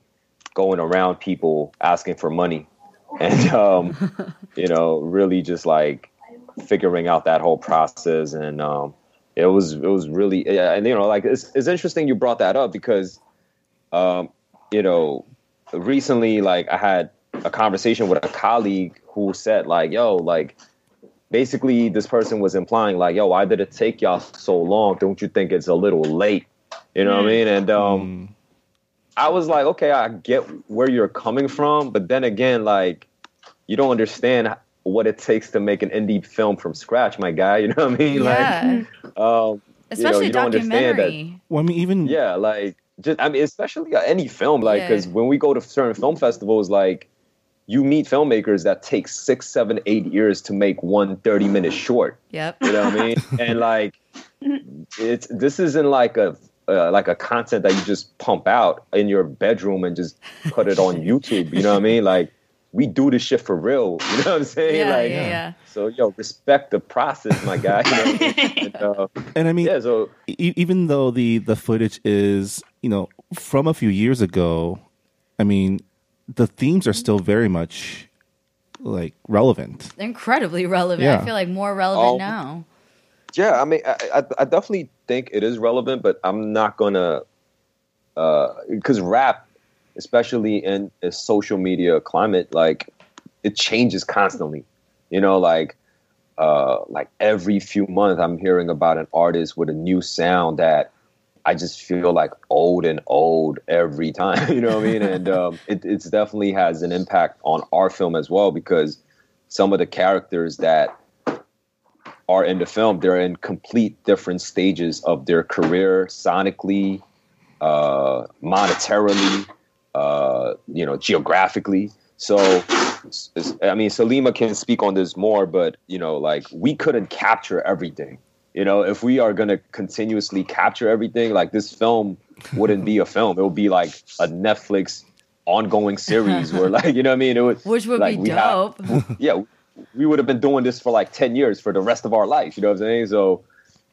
going around people asking for money, and um, <laughs> you know, really just like figuring out that whole process and um, it was it was really and you know like it's, it's interesting you brought that up because um, you know recently like i had a conversation with a colleague who said like yo like basically this person was implying like yo why did it take y'all so long don't you think it's a little late you know what i mean and um i was like okay i get where you're coming from but then again like you don't understand what it takes to make an indie film from scratch my guy <laughs> you know what i mean Yeah. like um Especially you don't understand that- documentary. Well, I mean, even yeah, like just I mean, especially any film, like Yeah. because when we go to certain film festivals, like you meet filmmakers that take six, seven, eight years to make one 30 minute short. Yep. You know what I mean? <laughs> and like it's this isn't like a uh, like a content that you just pump out in your bedroom and just put it on YouTube. You know what I mean? Like we do this shit for real. You know what I'm saying? Yeah, like yeah, yeah. so, yo, respect the process, my guy. You know what I mean? <laughs> and, uh, and I mean, yeah, so e- even though the the footage is you know from a few years ago, I mean, the themes are still very much like relevant. Incredibly relevant. Yeah. I feel like more relevant Um, now. Yeah, I mean, I, I, I definitely think it is relevant, but I'm not gonna uh because rap, especially in a social media climate, like it changes constantly. You know, like uh, like every few months, I'm hearing about an artist with a new sound that I just feel like old and old every time. <laughs> You know what I mean? And <laughs> um, it it's definitely has an impact on our film as well because some of the characters that are in the film, they're in complete different stages of their career, sonically, uh, monetarily, uh, you know, geographically. So, i mean, Salima can speak on this more, but you know, like we couldn't capture everything. You know, if we are gonna continuously capture everything, like this film wouldn't be a <laughs> film. It would be like a Netflix ongoing series, where like you know what I mean. It would, Which would like, be we have- dope. yeah, we would have been doing this for like 10 years for the rest of our life. You know what I'm saying? So,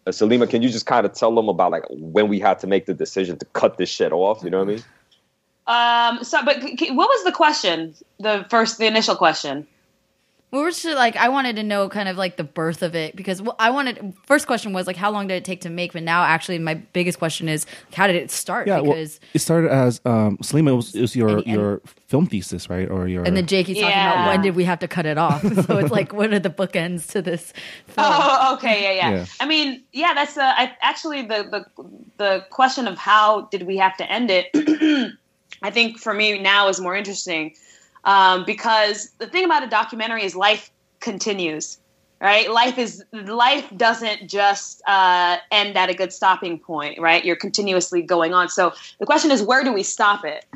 uh, Salima, can you just kind of tell them about like when we had to make the decision to cut this shit off? You know what I mean? Um, so, but c- c- what was the question? The first, the initial question. We were just like, I wanted to know kind of like the birth of it because well, I wanted. First question was like, how long did it take to make? But now, actually, my biggest question is, how did it start? Yeah, well, because it started as um, Salima it was, it was your And- and- your film thesis, right? Or your and then Jake, he's talking about when did we have to cut it off? <laughs> so it's like, what are the bookends to this film? Oh, okay, yeah, yeah. Yeah. I mean, yeah, that's uh, I, actually the, the the question of how did we have to end it. <clears throat> I think for me now is more interesting um, because the thing about a documentary is life continues, right? Life is life doesn't just uh, end at a good stopping point, right? You're continuously going on. So the question is, where do we stop it?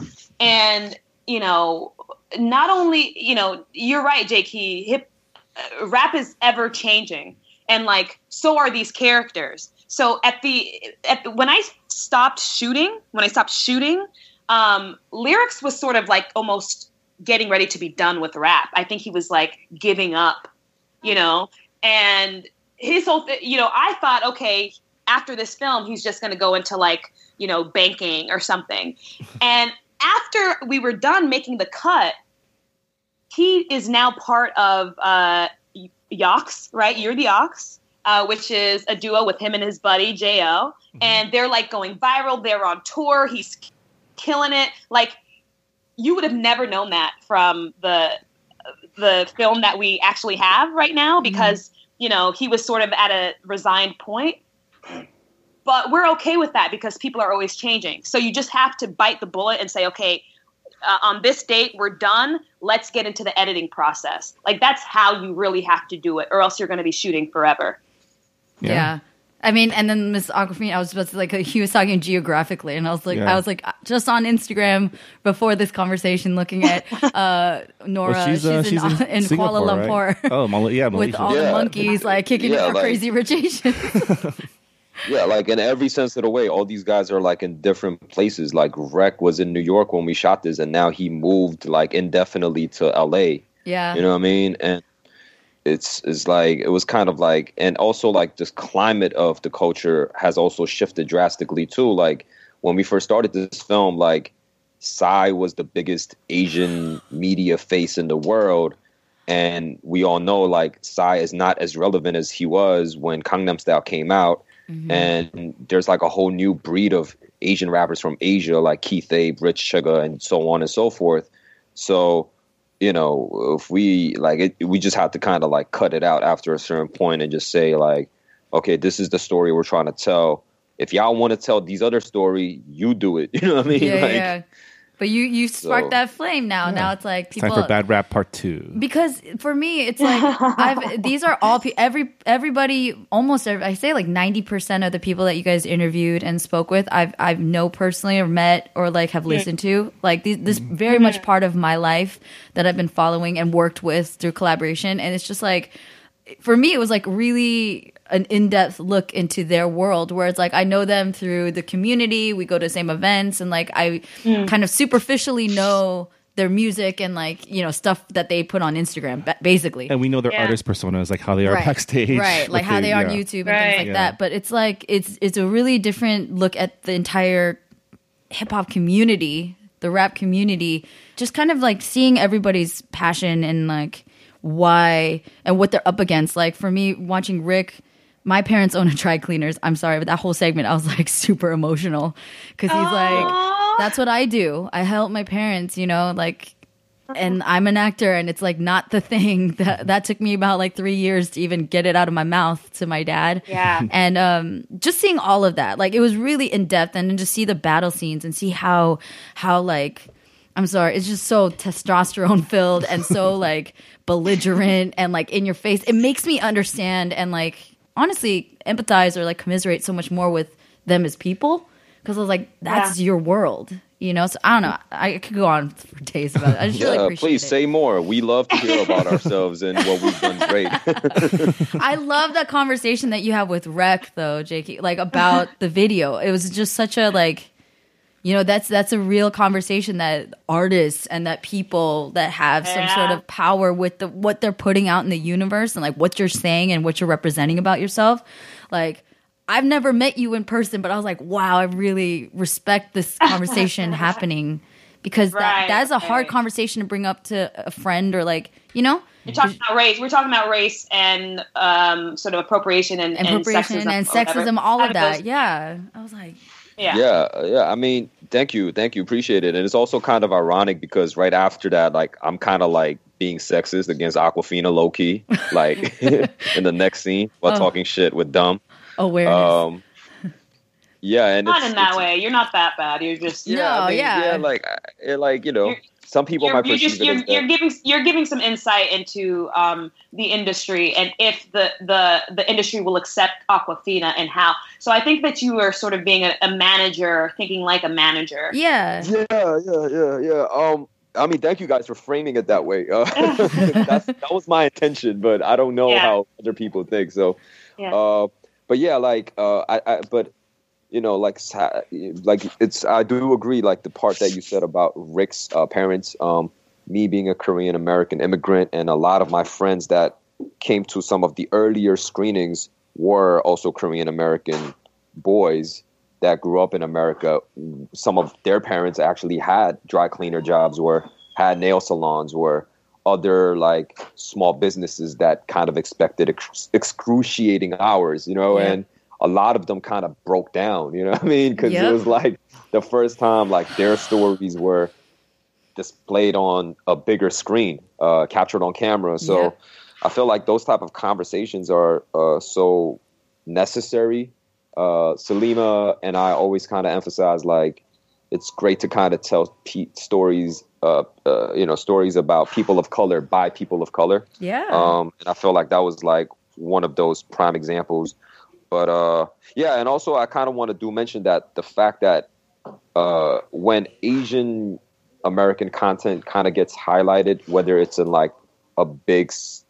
And you know, not only you know, you're right, Jake. He hip uh, rap is ever changing and like so are these characters so at the at the, when i stopped shooting when i stopped shooting um Lyricks was sort of like almost getting ready to be done with rap i think he was like giving up you know and his whole th- you know i thought okay after this film he's just going to go into like you know banking or something <laughs> and after we were done making the cut, he is now part of uh, Yox, right? You're the Ox, uh, which is a duo with him and his buddy Jo, Mm-hmm. and they're like going viral. They're on tour. He's killing it. Like you would have never known that from the the film that we actually have right now Mm-hmm. because you know he was sort of at a resigned point. But we're okay with that because people are always changing. So you just have to bite the bullet and say okay uh, on this date we're done. Let's get into the editing process. Like that's how you really have to do it or else you're going to be shooting forever. Yeah. I mean, and then Miss Awkwafina, I was supposed to like he was talking geographically, and I was like, Yeah. I was like, just on Instagram before this conversation, looking at <laughs> uh, Nora. Well, she's, uh, in, she's in in Singapore, Kuala Lumpur right? Oh, Mal- yeah, with Malaysia. all the monkeys like kicking Yeah, it like- crazy rich Asians. <laughs> Yeah, like in every sense of the way, all these guys are like in different places. Like Rek was in New York when we shot this, and now he moved like indefinitely to LA. yeah. You know what I mean? And it's it's like it was kind of like, and also like this climate of the culture has also shifted drastically too. Like when we first started this film, like Psy was the biggest Asian media face in the world. And we all know like Psy is not as relevant as he was when Gangnam Style came out. Mm-hmm. And there's like a whole new breed of Asian rappers from Asia, like Keith Ape, Rich Chigga, and so on and so forth. So, you know, if we like it, we just have to kind of like cut it out after a certain point and just say like, okay, this is the story we're trying to tell. If y'all want to tell these other story, you do it. <laughs> You know what I mean? yeah, like, yeah. But you you sparked So- that flame now. Now it's like It's time for Bad Rap Part Two. because for me it's like I've <laughs> these are all pe- every everybody almost every, I say like 90% of the people that you guys interviewed and spoke with I've I've know personally or met or like have listened to. Like these, this mm-hmm. very much part of my life that I've been following and worked with through Kollaboration. And it's just like for me it was like really an in-depth look into their world where it's like I know them through the community we go to the same events and like I mm. kind of superficially know their music and like you know stuff that they put on Instagram basically And we know their Yeah. artist personas, like how they are backstage, right? Like <laughs> how they are on. YouTube and Right. things like Yeah. that. But it's like it's it's a really different look at the entire hip hop community, the rap community, just kind of like seeing everybody's passion and like why and what they're up against. Like for me, watching Rek. My parents own a dry cleaners. I'm sorry, but that whole segment, I was like <laughs> super emotional because he's like, that's what I do. I help my parents, you know, like and I'm an actor and it's like not the <laughs> thing that that took me about like 3 years to even get it out of my mouth to my dad. Yeah. <laughs> And um just seeing all of that. Like it was really in depth and just see the battle scenes and see how how like I'm sorry, it's just so testosterone filled and so like belligerent and like in your face. It makes me understand and like honestly empathize or like commiserate so much more with them as people because I was like, that's your world, you know. So I don't know. I could go on for days about it. I just really appreciate please it. say more. We love to hear about <laughs> ourselves and what we've done great. <laughs> I love that conversation that you have with Rek though, Jaeki, like about the video. It was just such a like you know, that's that's a real conversation that artists and that people that have some sort of power with the what they're putting out in the universe and like what you're saying and what you're representing about yourself. Like I've never met you in person, but I was like, wow, I really respect this <laughs> conversation happening because that that is a hard right. conversation to bring up to a friend or like, you know? We're talking about race. We're talking about race and um, sort of appropriation and, appropriation and sexism, and sexism, all of that. Yeah, I was like, yeah. yeah, yeah. I mean, thank you, thank you, appreciate it. And it's also kind of ironic because right after that, like, I'm kind of like being sexist against Awkwafina, low key, <laughs> like <laughs> in the next scene while Oh. talking shit with Dumb. awareness. Um, yeah, and Not in that way. You're not that bad. You're just No, I mean, yeah. yeah, like, I- it, like you know, You're- some people you're, might you're perceive just it you're, as you're giving you're giving some insight into um, the industry and if the, the the industry will accept Awkwafina and how. So I think that you are sort of being a, a manager, thinking like a manager. yeah, Yeah, yeah, yeah, yeah. Um, I mean, thank you guys for framing it that way. Uh, <laughs> <laughs> that's, that was my intention, but I don't know Yeah. how other people think. So, Yeah. uh, but yeah, like, uh, I, I, but you know, like, like it's. I do agree, like the part that you said about Rek's uh, parents. Um, me being a Korean American immigrant, and a lot of my friends that came to some of the earlier screenings were also Korean American boys that grew up in America, some of their parents actually had dry cleaner jobs or had nail salons or other like small businesses that kind of expected ex- excruciating hours, you know, Yeah. and a lot of them kind of broke down, you know what I mean? Because Yep. it was like the first time like their stories were displayed on a bigger screen, uh, captured on camera. So Yeah. I feel like those type of conversations are uh, so necessary. Uh, Salima and I always kind of emphasize like it's great to kind of tell pe- stories, uh, uh, you know, stories about people of color by people of color. Yeah. Um, and I feel like that was like one of those prime examples. But uh, yeah, and also I kind of want to do mention that the fact that uh, when Asian American content kind of gets highlighted, whether it's in like a big s-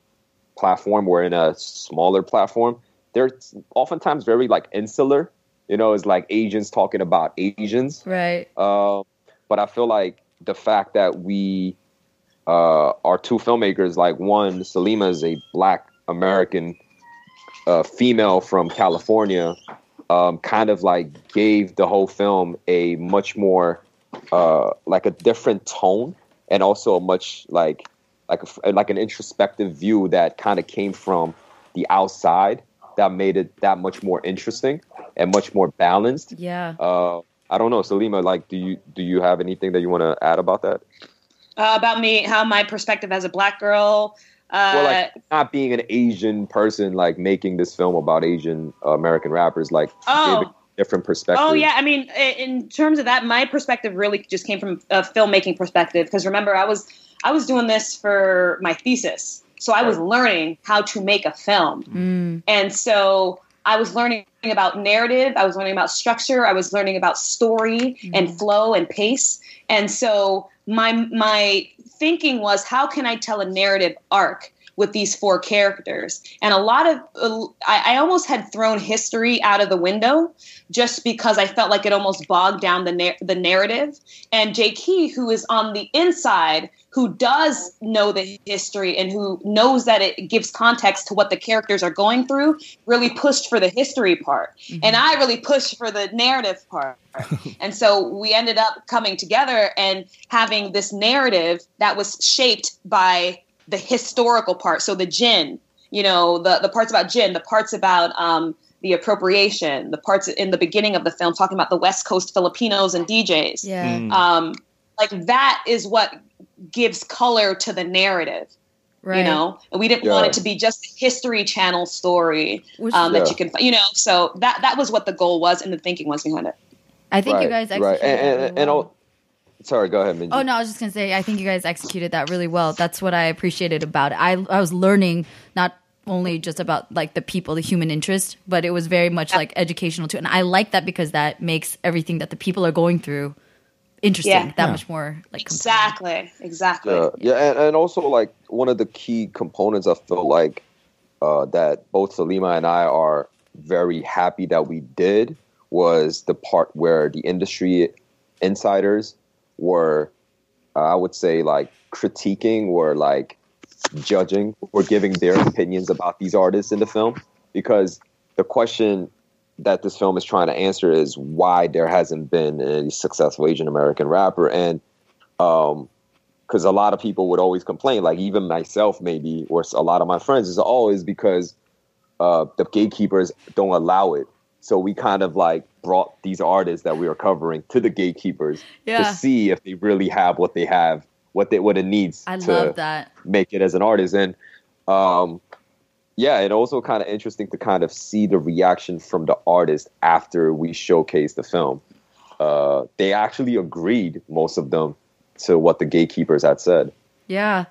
platform or in a smaller platform, they're oftentimes very like insular. You know, it's like Asians talking about Asians. right. Uh, but I feel like the fact that we uh, are two filmmakers, like one, Salima is a black American uh, female from California, um, kind of like gave the whole film a much more uh, like a different tone and also a much like like a, like an introspective view that kind of came from the outside that made it that much more interesting and much more balanced Yeah. uh, I don't know, Salima. Like, do you do you have anything that you want to add about that? uh, about me, how my perspective as a black girl. Uh, well, like not being an Asian person, like making this film about Asian uh, American rappers, like Oh. different perspective. Oh yeah, I mean, in terms of that, my perspective really just came from a filmmaking perspective. Because remember, I was I was doing this for my thesis, so I was learning how to make a film, Mm. and so I was learning about narrative. I was learning about structure. I was learning about story and flow and pace. And so my my thinking was, how can I tell a narrative arc? With these four characters, and a lot of, uh, I, I almost had thrown history out of the window just because I felt like it almost bogged down the na- the narrative. And Jaeki, who is on the inside, who does know the history and who knows that it gives context to what the characters are going through, really pushed for the history part, and I really pushed for the narrative part. <laughs> and so we ended up coming together and having this narrative that was shaped by the historical part. So the Jin, you know, the the parts about Jin, the parts about um, the appropriation, the parts in the beginning of the film talking about the West Coast Filipinos and DJs. Yeah. Um, like that is what gives color to the narrative. Right. You know, and we didn't want it to be just a History Channel story Which- um, Yeah. that you can, you know. So that that was what the goal was and the thinking was behind it. I think you Right, guys right, executed and that and, and all, sorry, go ahead, Minji. Oh no, I was just gonna say I think you guys executed that really well. That's what I appreciated about it. I I was learning not only just about like the people, the human interest, but it was very much like educational too. And I like that because that makes everything that the people are going through interesting. Yeah. That Yeah. much more like compelling. Exactly, exactly. Yeah, yeah, and, and also like one of the key components I feel like uh, that both Salima and I are very happy that we did was the part where the industry insiders were, uh, I would say, like critiquing or like judging or giving their opinions about these artists in the film. Because the question that this film is trying to answer is why there hasn't been a successful Asian American rapper. And um because a lot of people would always complain like even myself maybe or a lot of my friends is always because uh the gatekeepers don't allow it so we kind of like brought these artists that we were covering to the gatekeepers Yeah. to see if they really have what they have what they what it needs I to love that. make it as an artist and um yeah and also kind of interesting to kind of see the reaction from the artist after we showcased the film uh they actually agreed most of them to what the gatekeepers had said Yeah.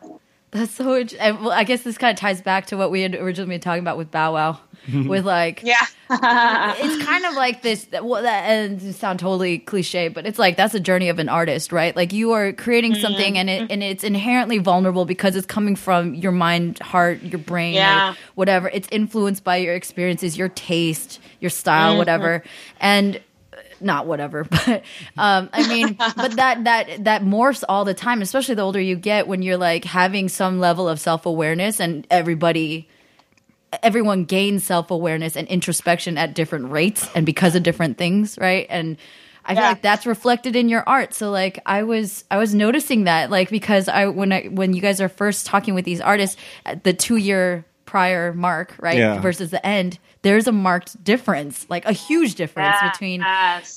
That's so int- well, I guess this kind of ties back to what we had originally been talking about with Bow Wow. <laughs> with like yeah, <laughs> it's kind of like this well that and sound totally cliche but it's like that's a journey of an artist right? Like you are creating something and it and it's inherently vulnerable because it's coming from your mind heart your brain Yeah. whatever. It's influenced by your experiences your taste your style whatever. And uh, not whatever <laughs> but um i mean but that that that morphs all the time especially the older you get when you're like having some level of self-awareness and everybody everyone gains self awareness and introspection at different rates and because of different things, right? And I feel Yeah. like that's reflected in your art. So like I was I was noticing that like because I when I when you guys are first talking with these artists at the 2 year prior mark, right? Yeah. Versus the end, there's a marked difference, like a huge difference Yes. between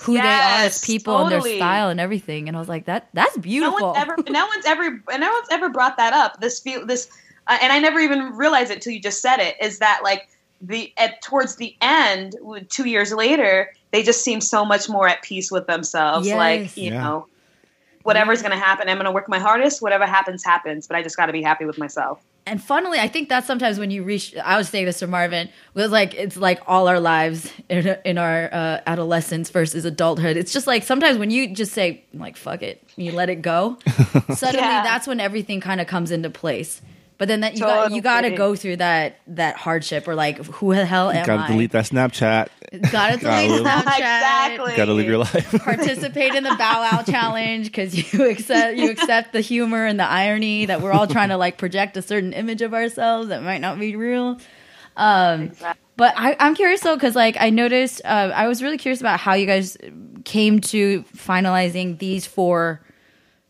who they are as Yes, people and their style and everything. And I was like that that's beautiful. no beautiful. one's ever no one's ever no one's ever brought that up this feel this uh, and i never even realized it till you just said it is that like the at towards the end two years later they just seem so much more at peace with themselves Yes. like you Yeah. know whatever's going to happen i'm going to work my hardest whatever happens happens but i just got to be happy with myself And funnily, I think that sometimes when you reach, I was saying this to Marvin, was like it's like all our lives in, in our uh, adolescence versus adulthood. It's just like sometimes when you just say like "fuck it," you let it go. <laughs> suddenly, Yeah. that's when everything kind of comes into place. But then that you got you got to Totally. go through that that hardship or like who the hell am I? Gotta I? delete that Snapchat. <laughs> <laughs> Gotta delete Gotta- Snapchat. exactly Gotta live your life. <laughs> Participate in the bow wow challenge because you accept you accept the humor and the irony that we're all trying to like project a certain image of ourselves that might not be real. Um, but I, I'm curious though because like I noticed uh, I was really curious about how you guys came to finalizing these four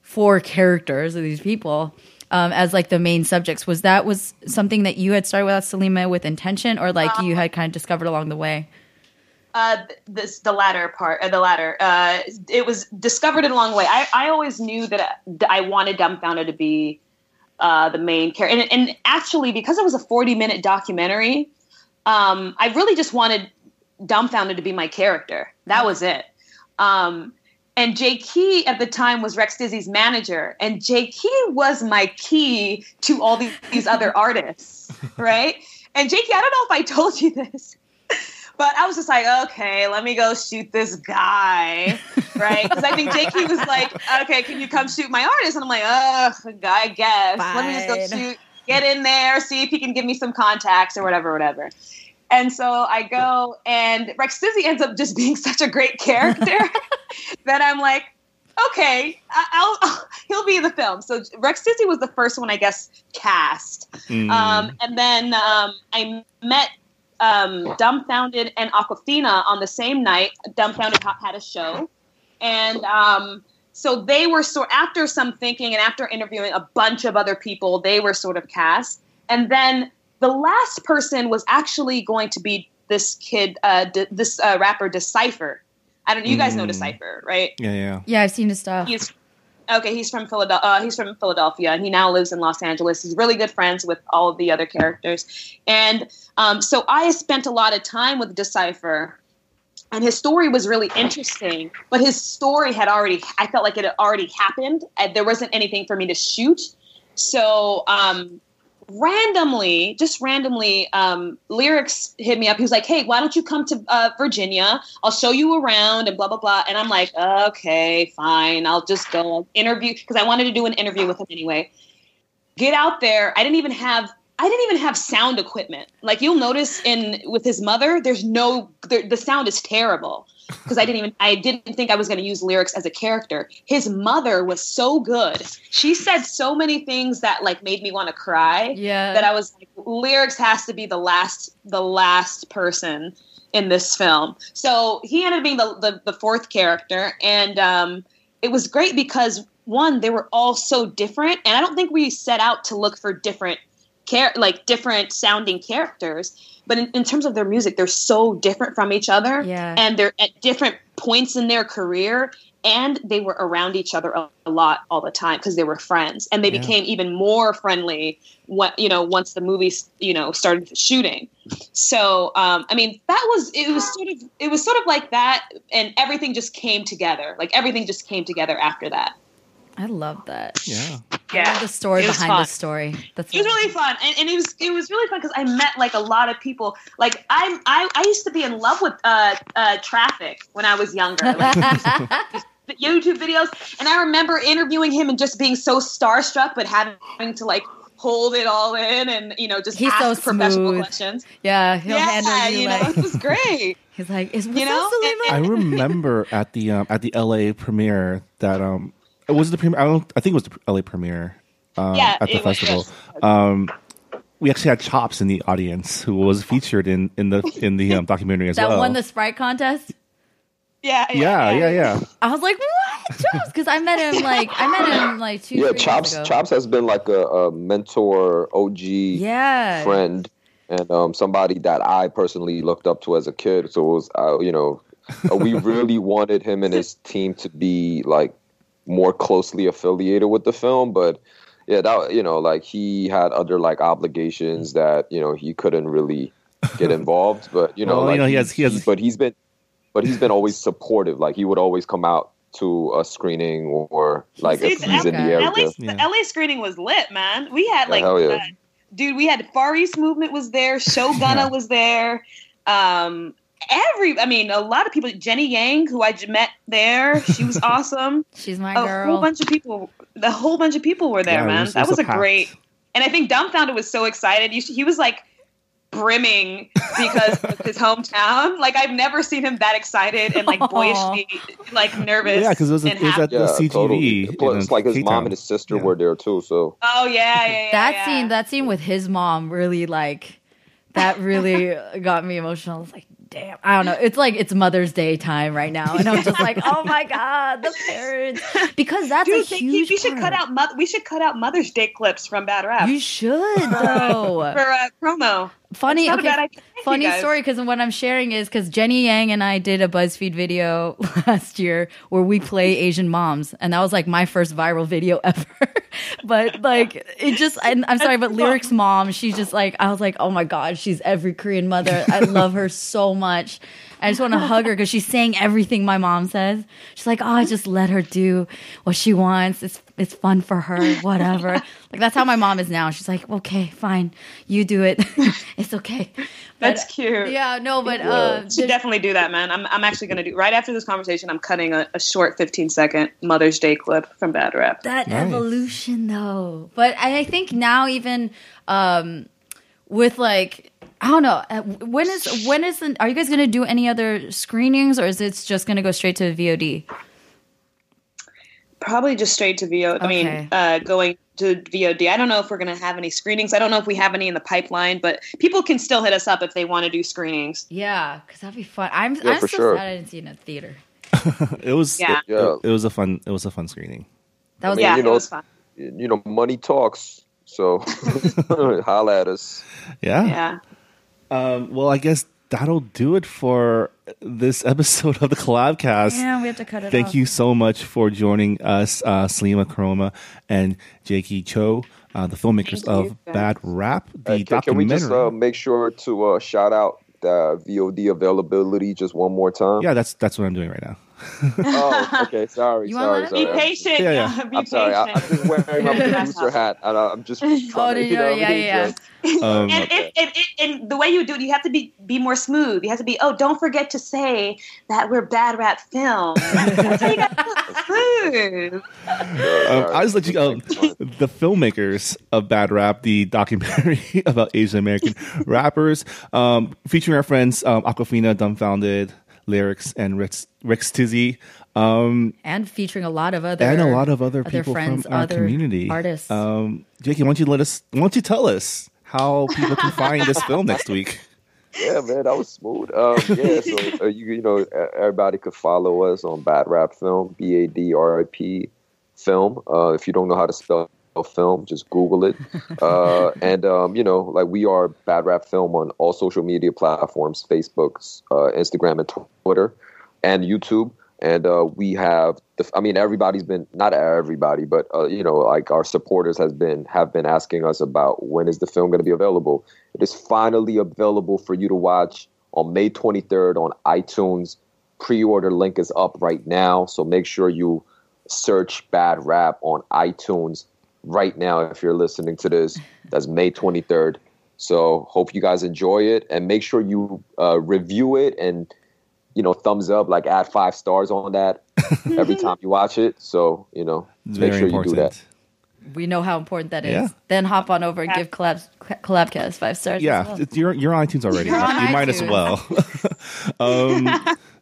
four characters of these people um, as like the main subjects. Was that was something that you had started with Salima with intention, or like you had kind of discovered along the way? Uh, this the latter part, uh, the latter. Uh, it was discovered in a long way. I, I always knew that I wanted Dumbfounded to be uh, the main character, and, and actually, because it was a forty-minute documentary, um, I really just wanted Dumbfounded to be my character. That was it. Um, and Jaeki at the time was Rekstizzy's manager, and Jaeki was my key to all these, these <laughs> other artists, right? And Jaeki, I don't know if I told you this, but I was just like, okay, let me go shoot this guy, right? Because I think Jaeki was like, okay, can you come shoot my artist? And I'm like, ugh, I guess. Let me just go shoot, get in there, see if he can give me some contacts or whatever, whatever. And so I go, and Rekstizzy ends up just <laughs> being such a great character <laughs> that I'm like, okay, I'll, I'll <laughs> he'll be in the film. So Rekstizzy was the first one, I guess, cast. Mm. Um, and then um, I met um, Dumbfounded and Awkwafina on the same night. Dumbfounded had a show, and um, so they were sort after some thinking and after interviewing a bunch of other people, they were sort of cast. And then the last person was actually going to be this kid, uh, D- this uh, rapper Decipher. I don't. Know, you guys know Mm. Decipher, right? yeah, yeah. Yeah, I've seen his stuff. He's okay. He's from Philadelphia. Uh, he's from Philadelphia, and he now lives in Los Angeles. He's really good friends with all of the other characters, and um, so I spent a lot of time with Decipher, and his story was really interesting. But his story had already. I felt like it had already happened. And there wasn't anything for me to shoot, so. Um, randomly, just randomly, um, Lyricks hit me up. He was like, "Hey, why don't you come to uh, Virginia? I'll show you around and blah blah blah." And I'm like, "Okay, fine. I'll just go interview because I wanted to do an interview with him anyway." Get out there. I didn't even have. I didn't even have sound equipment. Like you'll notice in with his mother, there's no. There, the sound is terrible because I didn't even. I didn't think I was going to use Lyricks as a character. His mother was so good. She said so many things that like made me want to cry Yeah. that I was like, Lyricks has to be the last the last person in this film. So he ended up being the the, the fourth character, and um, it was great because one, they were all so different, and I don't think we set out to look for different char- like different sounding characters. But in, in terms of their music, they're so different from each other, Yeah. and they're at different points in their career. And they were around each other a, a lot all the time because they were friends, and they Yeah. became even more friendly. What you know, once the movie you know started shooting. So um, I mean, that was it was sort of it was sort of like that, and everything just came together. Like everything just came together after that. I love that. Yeah. I love the story It behind fun. the story. That's It was really fun, and, and it was it was really fun because I met like a lot of people. Like I'm I, I used to be in love with uh, uh, Traphik when I was younger. Like, the <laughs> <laughs> YouTube videos, and I remember interviewing him and just being so starstruck, but having to like hold it all in and you know just He's ask so professional smooth. questions. yeah, he'll yeah, handle you, you know, like it was great. <laughs> he's like, is what's you know. I remember at the um, at the LA premiere that um it was the premiere. I don't. I think it was the LA premiere um, Yeah, at the festival. yes. Um, we actually had Chops in the audience who was featured in in the in the um, documentary as <laughs> that well. That won the Sprite contest. Yeah, yeah, yeah, yeah. I was like, what? Chops? Because I met him like I met him like two. Yeah, Chops. Years ago. Chops has been like a, a mentor, OG Yeah. friend, and um, somebody that I personally looked up to as a kid. So it was, uh, you know, uh, we really <laughs> wanted him and his team to be like more closely affiliated with the film, but yeah, that you know, like he had other like obligations that you know he couldn't really get <laughs> involved. But you know, Well, you know, he has- he has- but he's been, but he's been always supportive. Like he would always come out to a screening or like if Dude, he's in the area. LA, Yeah. the LA screening was lit, man. We had like, hell yeah. uh, dude, we had Far East Movement was there, Shogunna <laughs> Yeah. was there. Um, every, I mean, a lot of people. Jenny Yang, who i met there, she was <laughs> awesome. She's my a girl. whole bunch of people, the whole bunch of people were there, Yeah, man. was- that was was, a a great. And I think Dumbfounded was so excited. You sh- He was like brimming because of his hometown. Like I've never seen him that excited and like boyishly, like nervous. yeah, because it was, and it was happy. at the Yeah, CGV. totally. Plus, like his K-Town. mom and his sister Yeah. were there too. So Oh yeah, yeah, yeah. that yeah. scene, that scene with his mom, really like that. Really <laughs> got me emotional. I was like, damn. I don't know. It's like it's Mother's Day time right now, and I'm just like, oh my god, the parents, because that's Dude, a think huge. we should cut out. Mo- we should cut out Mother's Day clips from Bad Rap You should though. <laughs> for uh, promo. Funny That's not a okay bad idea. Thank you, funny story because what i'm sharing is because jenny yang and i did a buzzfeed video <laughs> last year where we play <laughs> asian moms and that was like my first viral video <laughs> ever. But like it just and i'm sorry but Lyricks mom she's just like i was like oh my god she's every korean mother. I love her so much I just want to hug her because she's saying everything my mom says. She's like, "Oh, just let her do what she wants. It's it's fun for her, whatever." <laughs> like that's how my mom is now. She's like, "Okay, fine, you do it. <laughs> it's okay." That's cute. Yeah, no, but Uh, should definitely do that, man. I'm, I'm actually going to do right after this conversation. I'm cutting a, a short 15 second Mother's Day clip from Bad Rap. that Nice. evolution though. But I I think now even um, with like I don't know uh, when is when is the, are you guys going to do any other screenings or is it just going to go straight to VOD? Probably just straight to VOD. I mean, uh, going to VOD. I don't know if we're going to have any screenings. I don't know if we have any in the pipeline, but people can still hit us up if they want to do screenings. Yeah, because that'd be fun. I'm Yeah, I'm for so sure. sad I didn't see it in a theater. <laughs> It was Yeah. it, Yeah. it was a fun it was a fun screening. That was mean, yeah, you know, it was fun. you know, money talks. So <laughs> <laughs> holla at us. Yeah. Yeah. Um, well, I guess that'll do it for this <laughs> episode of the Collabcast. yeah, we have to cut it. Thank off. you so much for joining us, uh, Salima Koroma and Jaeki Cho, uh, the filmmakers Thank of guys. Bad Rap, the Uh, can, can we just uh, make sure to uh, shout out the VOD availability just one more time? yeah, that's that's what I'm doing right now. Oh, <laughs> okay. Sorry. You sorry. sorry. Be patient. Yeah, yeah. Be I'm sorry. I, I'm patient. just wearing my <laughs> producer hat, and I- I'm just trying Oh, to, you know, yeah, yeah, just- Um, and, if, and, and, and the way you do it, you have to be be more smooth. You have to be. Oh, don't forget to say that we're bad rap film. <laughs> That's how smooth. Um. I just let you go. The filmmakers of Bad Rap, the documentary about Asian American rappers, um, featuring our friends um, Awkwafina, Dumbfounded, Lyricks, and Rek, Rix Tizzy, um, and featuring a lot of other and a lot of other other people friends, from our other community, artists. Um, Jaeki, why don't you let us? Why don't you tell us how people can find this <laughs> film next week? Yeah, man, that was smooth. Um, yeah, so uh, you you know everybody could follow us on Bad Rap Film, B A D R I P Film. Uh, if you don't know how to spell film, just Google it. <laughs> Uh, and um, you know, like we are Bad Rap Film on all social media platforms: Facebook, uh, Instagram, and Twitter, and YouTube. And uh, we have, the, I mean, everybody's been not everybody, but uh, you know, like our supporters has been have been asking us about when is the film going to be available. It is finally available for you to watch on May 23rd on iTunes. Pre-order link is up right now, so make sure you search Bad Rap on iTunes right now if you're listening to this. That's May 23rd. So hope you guys enjoy it and make sure you uh, review it and you know thumbs up, like add five stars on that <laughs> every time you watch it. So you know It's make sure important. you do that. we know how important that is. Yeah. Then hop on over and give collab collabcast five stars. as Yeah, well. it's- you're you're on iTunes already. You're on you might as well. <laughs> um,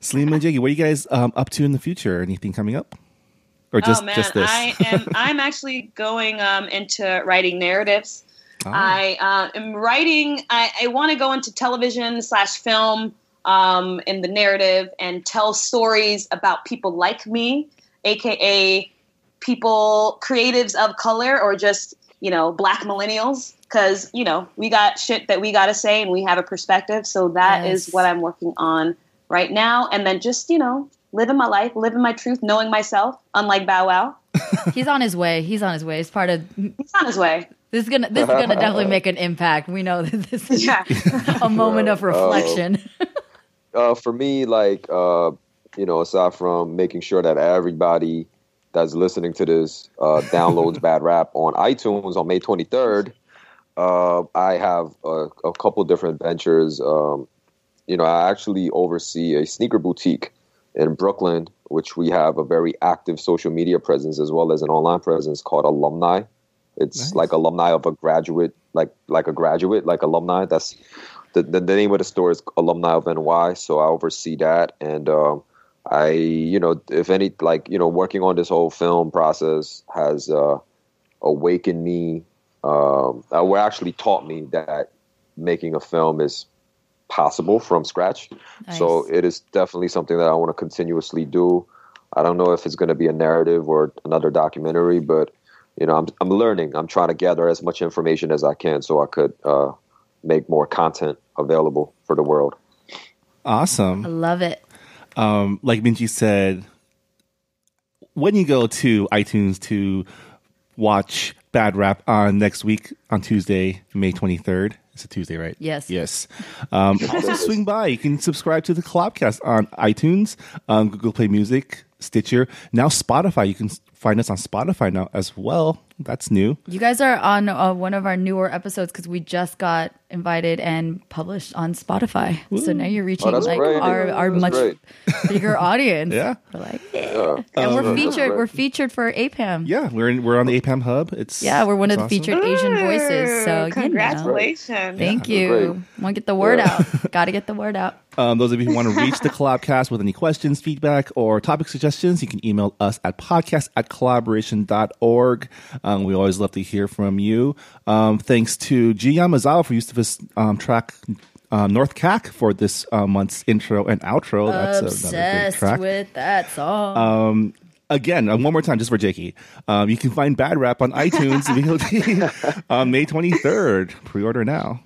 Salima and Jaeki, what are you guys um, up to in the future? Anything coming up, or just oh man, just this? I am. <laughs> I'm actually going um, into writing narratives. I uh, am writing. I, I want to go into television slash film um, in the narrative and tell stories about people like me, aka people creatives of color or just you know black millennials because you know we got shit that we got to say and we have a perspective so that is Yes. what i'm working on right now and then just you know living my life living my truth knowing myself unlike bow wow <laughs> He's on his way. He's on his way. It's part of he's on his way this is gonna this is gonna definitely make an impact. We know that this is yeah <laughs> a moment of <laughs> reflection. uh, for me, like uh, you know, aside from making sure that everybody that's listening to this uh, downloads Bad Rap on iTunes on May 23rd, uh, I have a, a couple different ventures. Um, you know, I actually oversee a sneaker boutique in Brooklyn, which we have a very active social media presence as well as an online presence called Alumni. It's Nice. like alumni of a graduate, like like a graduate, like alumni. That's the, the, the name of the store is alumni of NY. So I oversee that, and um, I, you know, if any, like you know, working on this whole film process has uh, awakened me. Um, uh, well, actually taught me that making a film is possible from scratch. So it is definitely something that I want to continuously do. I don't know if it's going to be a narrative or another documentary, but you know, I'm I'm learning. I'm trying to gather as much information as I can so I could uh, make more content available for the world. Awesome. I love it. um, like Minji said, when you go to iTunes to watch Bad Rap on next week on Tuesday, May 23rd. It's a Tuesday, right? Yes. Yes. Um, also, swing by. You can subscribe to the Collabcast on iTunes, um, Google Play Music, Stitcher, now Spotify. You can find us on Spotify now as well. That's new. You guys are on uh, one of our newer episodes because we just got invited and published on Spotify. So now you're reaching Oh, like great. our, our That's much great. <laughs> bigger audience. Yeah. We're like, yeah. and we're Um, featured. We're featured for APAM. Yeah, we're in, we're on the APAM hub. It's Yeah, we're one of the awesome. featured Asian voices. So you know. congratulations Thank Yeah, you. great. Want to get the word Yeah. out? Got to get the word out. Um, those of you who want to <laughs> reach the Collabcast with any questions, feedback, or topic suggestions, you can email us at podcast at kollaboration.org. Um, we always love to hear from you. Um, thanks to G. Yamazawa for use of his um, track um, North Cack for this uh, month's intro and outro. That's another great Obsessed track. with that song. Again, uh, one more time, just for Jaeki. Um, you can find Bad Rap on iTunes <laughs> VOD on May 23rd. Pre order now.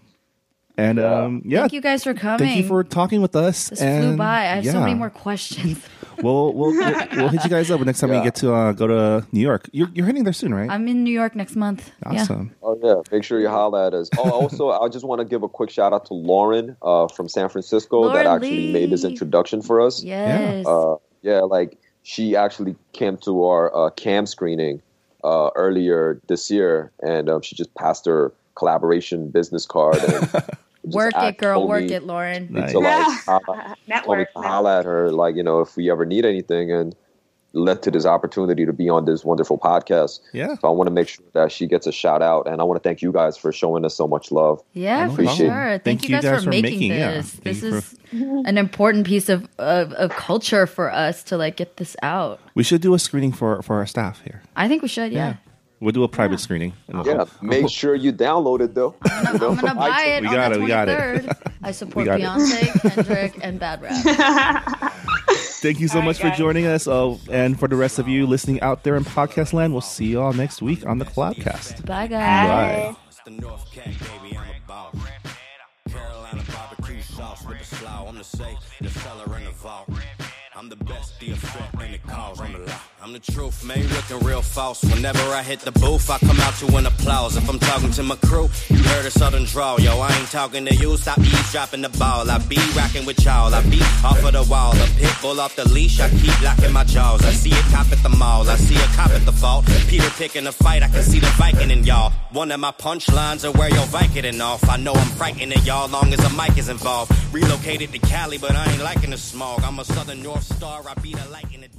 And um, yeah, Thank you guys for coming. thank you for talking with us. This and, flew by. I have so many more questions. <laughs> We'll we'll, we'll, we'll hit you guys up next time we get to uh, go to New York. You're you're heading there soon, right? I'm in New York next month. Yeah. awesome. Oh yeah, make sure you holler at us. Oh, also, I just want to give a quick shout out to Lauren uh, from San Francisco that Lauren actually made this introduction for us. Yes. Uh, yeah, like she actually came to our uh, cam screening uh, earlier this year, and um, she just passed her Kollaboration business card. And just <laughs> work it, girl. told Work it, Lauren. Nice. To like, holla- told me network to holla at her, like you know, if we ever need anything, and led to this opportunity to be on this wonderful podcast. Yeah. So I want to make sure that she gets a shout out, and I want to thank you guys for showing us so much love. Yeah, No for problem. sure. Thank, Thank you you guys, guys for for making, making- yeah. this. Thank This you is an important piece of, of, of culture for us to like get this out. We should do a screening for for our staff here. I think we should. Yeah. We'll do a private screening. And we'll- Yeah, make <laughs> sure you download it though. <laughs> You know, I'm gonna buy it <laughs> We on got the it, we got it. 23rd. I support got it. Beyonce, Kendrick, and Bad Rap. Thank you so All right, much for joining us. Oh, and for the rest of you listening out there in podcast land, we'll see you all next week on the Collabcast. Bye, guys. Bye. It's the North Cack, baby, I'm a boss. Carolina barbecue sauce with the slaw. I'm the safe, the seller in the vault. I'm the best, the effect, and the cause. I'm the lie. I'm the truth, man, looking real false. Whenever I hit the booth, I come out to an applause. If I'm talking to my crew, you heard a southern drawl. Yo, I ain't talking to you, stop eavesdropping the ball. I be rocking with y'all. I be off of the wall. A pit bull off the leash, I keep locking my jaws. I see a cop at the mall, I see a cop at the fault. Peter picking a fight, I can see the Viking in y'all. One of my punchlines are where your Vicodin off. I know I'm frightening y'all long as a mic is involved. Relocated to Cali, but I ain't liking the smog. I'm a Southern North Star, I be the light in the.